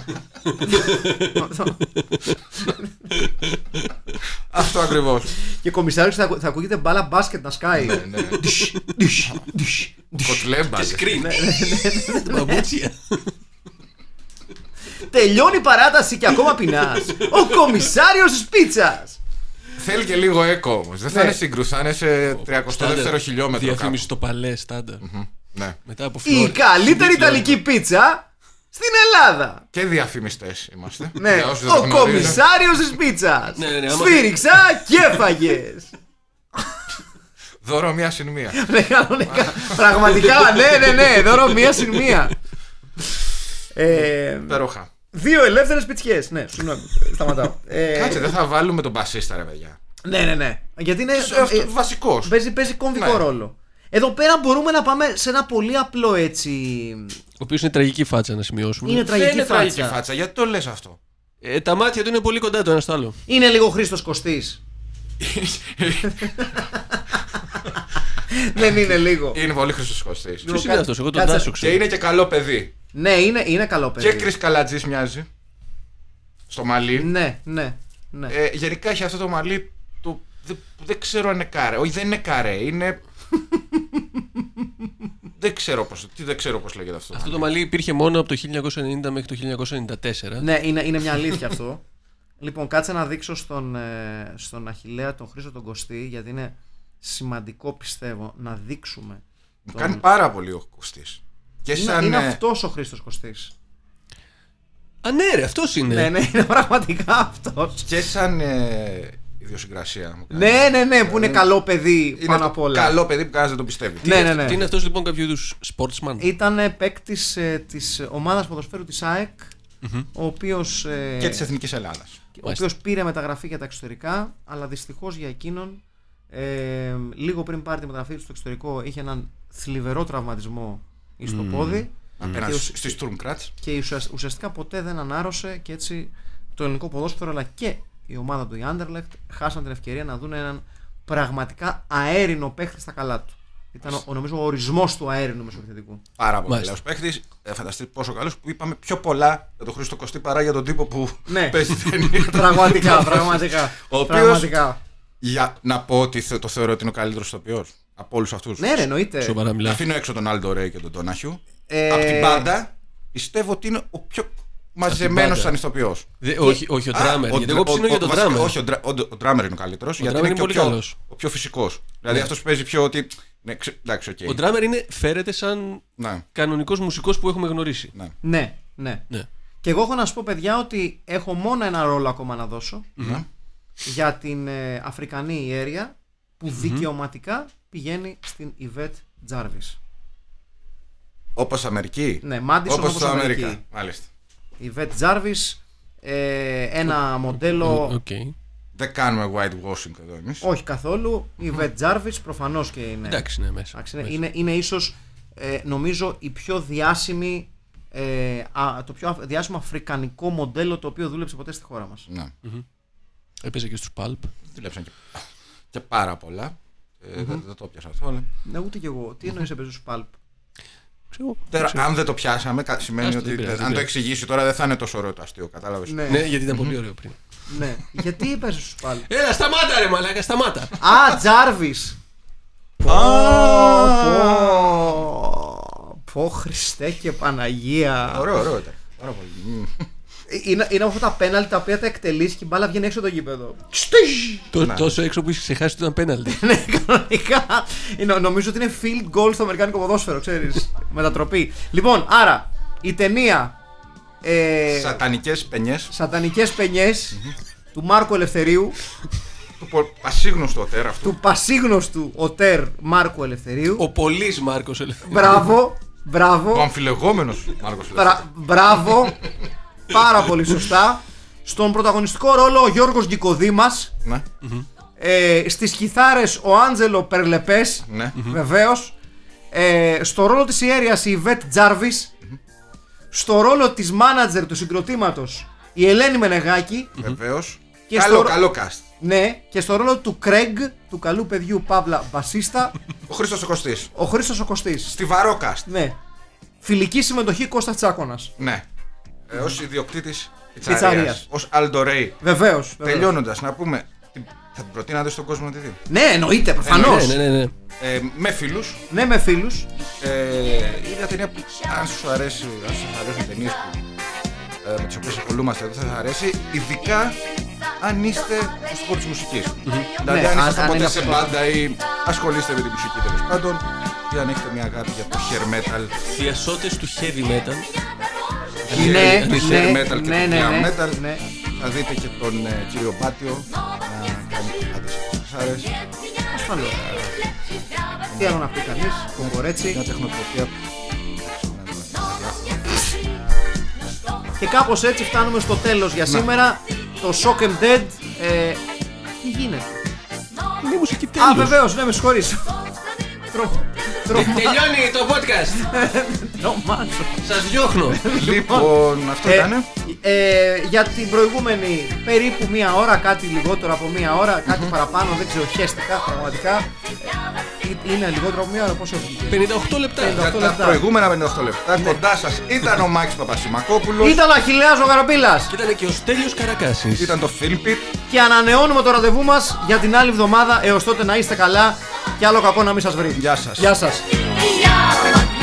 B: Αυτό ακριβώς.
A: και κομισάριος θα, ακου- θα ακούγεται μπάλα μπάσκετ να σκάει.
B: Ναι, ναι.
A: Ντυσ, ντυσ, ντυσ.
B: Κοτλέμπα.
C: τώρα. Σκριν.
A: Ναι,
C: Μπαμπούτσια.
A: Τελειώνει η παράταση και ακόμα πεινάς. Ο κομισάριος της πίτσας.
B: Θέλει και λίγο έκο όμως. Δεν θα
A: Ναι.
B: είναι σύγκρουση, θα είναι σε 32 χιλιόμετρο
C: Διαφήμιση στο παλέ, στάνταρ.
B: κάπου. Ναι.
C: Μετά από
A: Η
C: φλόρ.
A: καλύτερη Ιταλική πίτσα στην Ελλάδα.
B: Και διαφημιστές είμαστε.
A: Ναι,
B: Για όσους δεν το
A: ο
B: γνωρίζουν.
A: κομισάριος της πίτσας.
C: Ναι, ναι, ναι, άμα-
A: Σφύριξα και έφαγε.
B: Δώρο μία συν μία.
A: Ναι, κανονικά. Πραγματικά, ναι, ναι, ναι. Δώρο μία συν μία. Ε,
B: Υπέροχα.
A: δύο ελεύθερες πιτσιέ. Ναι, συγγνώμη. Σταματάω. Ε,
B: Κάτσε, δεν θα βάλουμε τον μπασίστα, ρε παιδιά.
A: Ναι, ναι, ναι. Γιατί είναι.
B: Αυτό,
A: ε,
B: βασικός.
A: παίζει, παίζει κομβικό
B: Ναι.
A: ρόλο. Εδώ πέρα μπορούμε να πάμε σε ένα πολύ απλό έτσι.
C: Ο οποίος είναι τραγική φάτσα να σημειώσουμε.
A: Είναι
B: Δεν
A: τραγική
B: είναι τραγική
A: φάτσα.
B: φάτσα. Γιατί το λες αυτό;
C: Ε, τα μάτια του είναι πολύ κοντά το ένας στο άλλο.
A: Είναι λίγο Χρήστος Κωστής. Δεν είναι λίγο.
B: Είναι πολύ Χρήστος Κωστής.
C: Ποιος είναι
A: κα-
C: αυτός, εγώ τον
A: κάτσε.
C: Τάσο
B: Και
C: ξέρω.
B: είναι και καλό παιδί.
A: Ναι, είναι, είναι καλό παιδί.
B: Και Κρυ Καλατζής μοιάζει. Στο μαλλί.
A: Ναι, ναι. ναι.
B: Ε, γενικά έχει αυτό το μαλλί του. Δεν, δεν ξέρω αν είναι κάρε. Όχι, δεν είναι κάρε. Είναι. Δεν ξέρω πώς, τι δεν ξέρω πώς λέγεται αυτό.
C: Αυτό το μαλλί υπήρχε μόνο από το 1990 μέχρι το 1994.
A: Ναι, είναι, είναι μια αλήθεια αυτό. λοιπόν, κάτσε να δείξω στον, ε, στον Αχιλέα τον Χρήστο τον Κωστή, γιατί είναι σημαντικό πιστεύω να δείξουμε.
B: Μου
A: τον-
B: κάνει πάρα πολύ ο Κωστής. Και
A: Είναι,
B: σαν.
A: είναι
B: ε,
A: αυτός ο Χρήστος Κωστής.
C: Α, ναι, ρε, αυτός είναι.
A: Ναι, ναι, είναι πραγματικά αυτός.
B: Και σαν ε, ιδιοσυγκρασία μου κάνει.
A: Ναι, ναι, ναι, που είναι καλό παιδί
B: Είναι
A: πάνω
B: το
A: απ' όλα.
B: Καλό παιδί που κανένας δεν το πιστεύει.
A: Ναι, ναι, ναι.
C: Τι είναι αυτός λοιπόν κάποιο είδους sportsman;
A: Ήταν παίκτης ε, της ομάδας ποδοσφαίρου της ΑΕΚ, ο οποίος, ε,
B: Και της Εθνικής Ελλάδας.
A: ο οποίος πήρε μεταγραφή για τα εξωτερικά, αλλά δυστυχώς για εκείνον, ε, λίγο πριν πάρει τη μεταγραφή του στο εξωτερικό, είχε έναν θλιβερό τραυματισμό στο πόδι
B: Απέναντι
A: Και
B: στις Στουρμκράτ.
A: και ουσιασ- ουσιαστικά ποτέ δεν ανάρρωσε και έτσι το ελληνικό ποδόσφαιρο αλλά και η η ομάδα του η Anderlecht χάσαν την ευκαιρία να δουν έναν πραγματικά αέρινο παίχτη στα καλά του. Ήταν ο, ο, νομίζω ο ορισμός του αέρινου μεσοπιθετικού.
B: Πάρα πολύ
C: Μάλιστα.
B: καλός παίχτης. Ε, φανταστείτε πόσο καλός που είπαμε πιο πολλά για τον Χρήστο Κωστή παρά για τον τύπο που
A: Ναι.
B: παίζει ταινία.
A: πραγματικά, πραγματικά.
B: Ο οποίος-
A: πραγματικά.
B: Για να πω ότι θε- το θεωρώ ότι είναι ο καλύτερος ηθοποιός από όλους αυτούς.
A: Ναι, ρε, εννοείται.
C: Σοβαρά μιλά.
B: Αφήνω έξω τον Άλντο Ρέι και τον Ντόναχιου.
A: Ε,
B: Από την πάντα πιστεύω ότι είναι ο πιο μαζεμένος
C: μπάντα.
B: σαν ηθοποιό.
C: Δε- όχι, όχι ο Drummer. Γιατί εγώ ψήνω για τον Drummer.
B: Όχι, ο, Dra- ο, ο Drummer είναι ο καλύτερος. Γιατί
C: Drummer
B: είναι,
C: είναι
B: και ο
C: πολύ
B: πιο,
C: καλός.
B: ο πιο φυσικός. Δηλαδή αυτός παίζει πιο ότι. Ναι, ξε- εντάξει, οκ.
C: Ο Drummer είναι, φέρεται σαν
B: Ναι,
C: κανονικός μουσικός που έχουμε γνωρίσει.
B: ναι.
A: Ναι, ναι.
C: Ναι.
A: Και εγώ έχω να σου πω, παιδιά, ότι έχω μόνο ένα ρόλο ακόμα να δώσω
B: ναι.
A: για την ε, Αφρικανή ιέρεια που δικαιωματικά πηγαίνει στην Ιβέτ Τζάρβις.
B: Όπως Αμερική.
A: Ναι, Μάντισον
B: Όπως
A: όπως
B: το
A: Αμερική.
B: Αμερικά. Μάλιστα.
A: Η Ιβέτ Τζάρβις, ε, ένα μοντέλο...
C: Οκ.
B: Δεν κάνουμε whitewashing εδώ εμείς.
A: Όχι καθόλου. Η Ιβέτ Τζάρβις προφανώς και είναι...
C: Εντάξει, ναι, μέσα.
A: Εντάξει, είναι,
C: μέσα.
A: είναι, είναι ίσως ε, νομίζω η πιο διάσημη ε, α, το πιο αφ- διάσημο αφρικανικό μοντέλο το οποίο δούλεψε ποτέ στη χώρα μας.
B: Ναι.
C: Έπαιζε και στους Pulp.
B: Δουλέψαν και, και πάρα πολλά. Ε, δεν, δεν το πιάσα αυτό. Αλλά...
A: Ναι, ούτε κι εγώ. Τι εννοείς έπαιζε στους Pulp;
C: Ξέρω,
B: Τώρα,
C: ξέρω.
B: αν δεν το πιάσαμε, κα- σημαίνει
C: Άστο,
B: ότι
C: δεν πειράζει,
B: αν
C: δεν
B: το
C: πειράζει.
B: εξηγήσει τώρα δεν θα είναι τόσο ωραίο το αστείο. Κατάλαβες.
A: Ναι,
C: Ναι, γιατί ήταν πολύ ωραίο πριν.
A: ναι. Γιατί έπαιζε στους Pulp.
C: Έλα, σταμάτα ρε μαλάκα, σταμάτα.
A: Α, Τζάρβις. Πω, πω. Πω, Χριστέ και Παναγία.
B: Ωραίο, ωραίο ήταν. Πάρα πολύ. Μμ.
A: Είναι, είναι από αυτά τα πέναλτι τα οποία τα εκτελείς και η μπάλα βγαίνει έξω από το γήπεδο. Στιζ!
C: Τό- Τόσο έξω που είχε ξεχάσει ότι ήταν πέναλτι.
A: ναι, κανονικά. Είναι, νομίζω ότι είναι field goal στο Αμερικάνικο ποδόσφαιρο, ξέρεις. Μετατροπή. Λοιπόν, άρα, η ταινία ε,
B: Σατανικές πενιές
A: Σατανικές πενιές του Μάρκου Ελευθερίου,
B: του πο- πασίγνωστου οτέρα αυτού.
A: του πασίγνωστου οτέρ Μάρκου Ελευθερίου.
C: Ο πολύς Μάρκος
A: Μπράβο,
B: Ο
A: μπράβο,
B: αμφιλεγόμενος Μάρκος
A: μπρα- μπράβο, πάρα πολύ σωστά. Στον πρωταγωνιστικό ρόλο ο Γιώργος Γκικοδήμας,
B: Ναι,
A: ε, στις κιθάρες ο Άντζελο Περλεπές,
B: ναι.
A: βεβαίως, ε, στο ρόλο της ιέρειας η Ιβέτ Τζάρβις, στο ρόλο της μάνατζερ του συγκροτήματος η Ελένη Μενεγάκη,
B: Βεβαίως.
A: Και
B: Καλό,
A: στο-
B: καλό cast.
A: ναι, και στο ρόλο του Κρέγκ, του καλού παιδιού Παύλα Μπασίστα,
B: Ο Χρήστος ο Κωστής.
A: ο Χρήστος ο Κωστής.
B: Στιβαρό cast.
A: Ναι. Φιλική συμμετοχή Κώστας Τσάκωνας.
B: Ναι. Ε, Ω ιδιοκτήτης
A: Πιτσαρίας.
B: πιτσαρία. Ω Aldo Ray.
A: Βεβαίως. βεβαίως.
B: Τελειώνοντας, να πούμε. τι- Θα την προτείνατε στον κόσμο να τη δει;
A: Ναι, εννοείται, προφανώς.
C: Ναι, ναι, ναι. ναι.
A: Ε,
B: Ε, με φίλους.
A: Ναι, με φίλους.
B: Ε, είναι μια ταινία που αν σου αρέσει, αν σας αρέσουν ταινίες που ε, με τις οποίες ασχολούμαστε εδώ θα σας αρέσει, ειδικά αν είστε στον χώρο της μουσικής. Δηλαδή
A: Ναι,
B: αν
A: αν-
B: είστε
A: αν
B: ποτέ
A: είναι
B: σε
A: αυτό το-
B: μπάντα ή ασχολείστε με τη μουσική τέλος πάντων ή αν έχετε μια αγάπη για το hair metal,
C: Διασώτε του heavy metal.
A: Ναι,
B: το
A: ναι,
B: hair metal και
A: ναι,
B: το
A: ναι,
B: glam
A: ναι,
B: metal,
A: ναι.
B: θα δείτε και τον ε, κύριο Μπάτιο να κάνει άντρες που σας αρέσει.
A: Ασφαλώς. Τι άλλο να πει κανείς, κομπορέτσι.
B: Μια τεχνοτροπία
A: Και κάπως έτσι φτάνουμε στο τέλος για σήμερα. Το Shock and Dead. Ε, τι γίνεται;
C: Είναι μουσική
A: Α,
C: τέλος.
A: βεβαίως, ναι, με συγχωρείς. Τρο- τρο-
C: Τελειώνει το podcast.
A: Τρομάζω.
C: Σας διώχνω.
B: Λοιπόν, αυτό
A: Ε,
B: ήταν.
A: ε, για την προηγούμενη περίπου μία ώρα, κάτι λιγότερο από μία ώρα, κάτι παραπάνω, δεν ξέρω, χέστηκα πραγματικά. Ε, Είναι λιγότερο από μία ώρα, πόσο βγήκε;
C: 58 λεπτά.
A: 58
B: Για τα
A: λεπτά.
B: προηγούμενα 58 λεπτά κοντά σας ήταν ο Μάκης Παπασημακόπουλος
A: Ήταν ο Αχιλέας ο Γαραπήλας
C: Και ήταν και ο Στέλιος Καρακάσης.
B: Ήταν το Filmpit
A: και ανανεώνουμε το ραντεβού μας για την άλλη εβδομάδα. Έως τότε να είστε καλά και άλλο κακό να μην σας βρει.
B: Γεια σας
A: Γεια σας.
D: Yeah.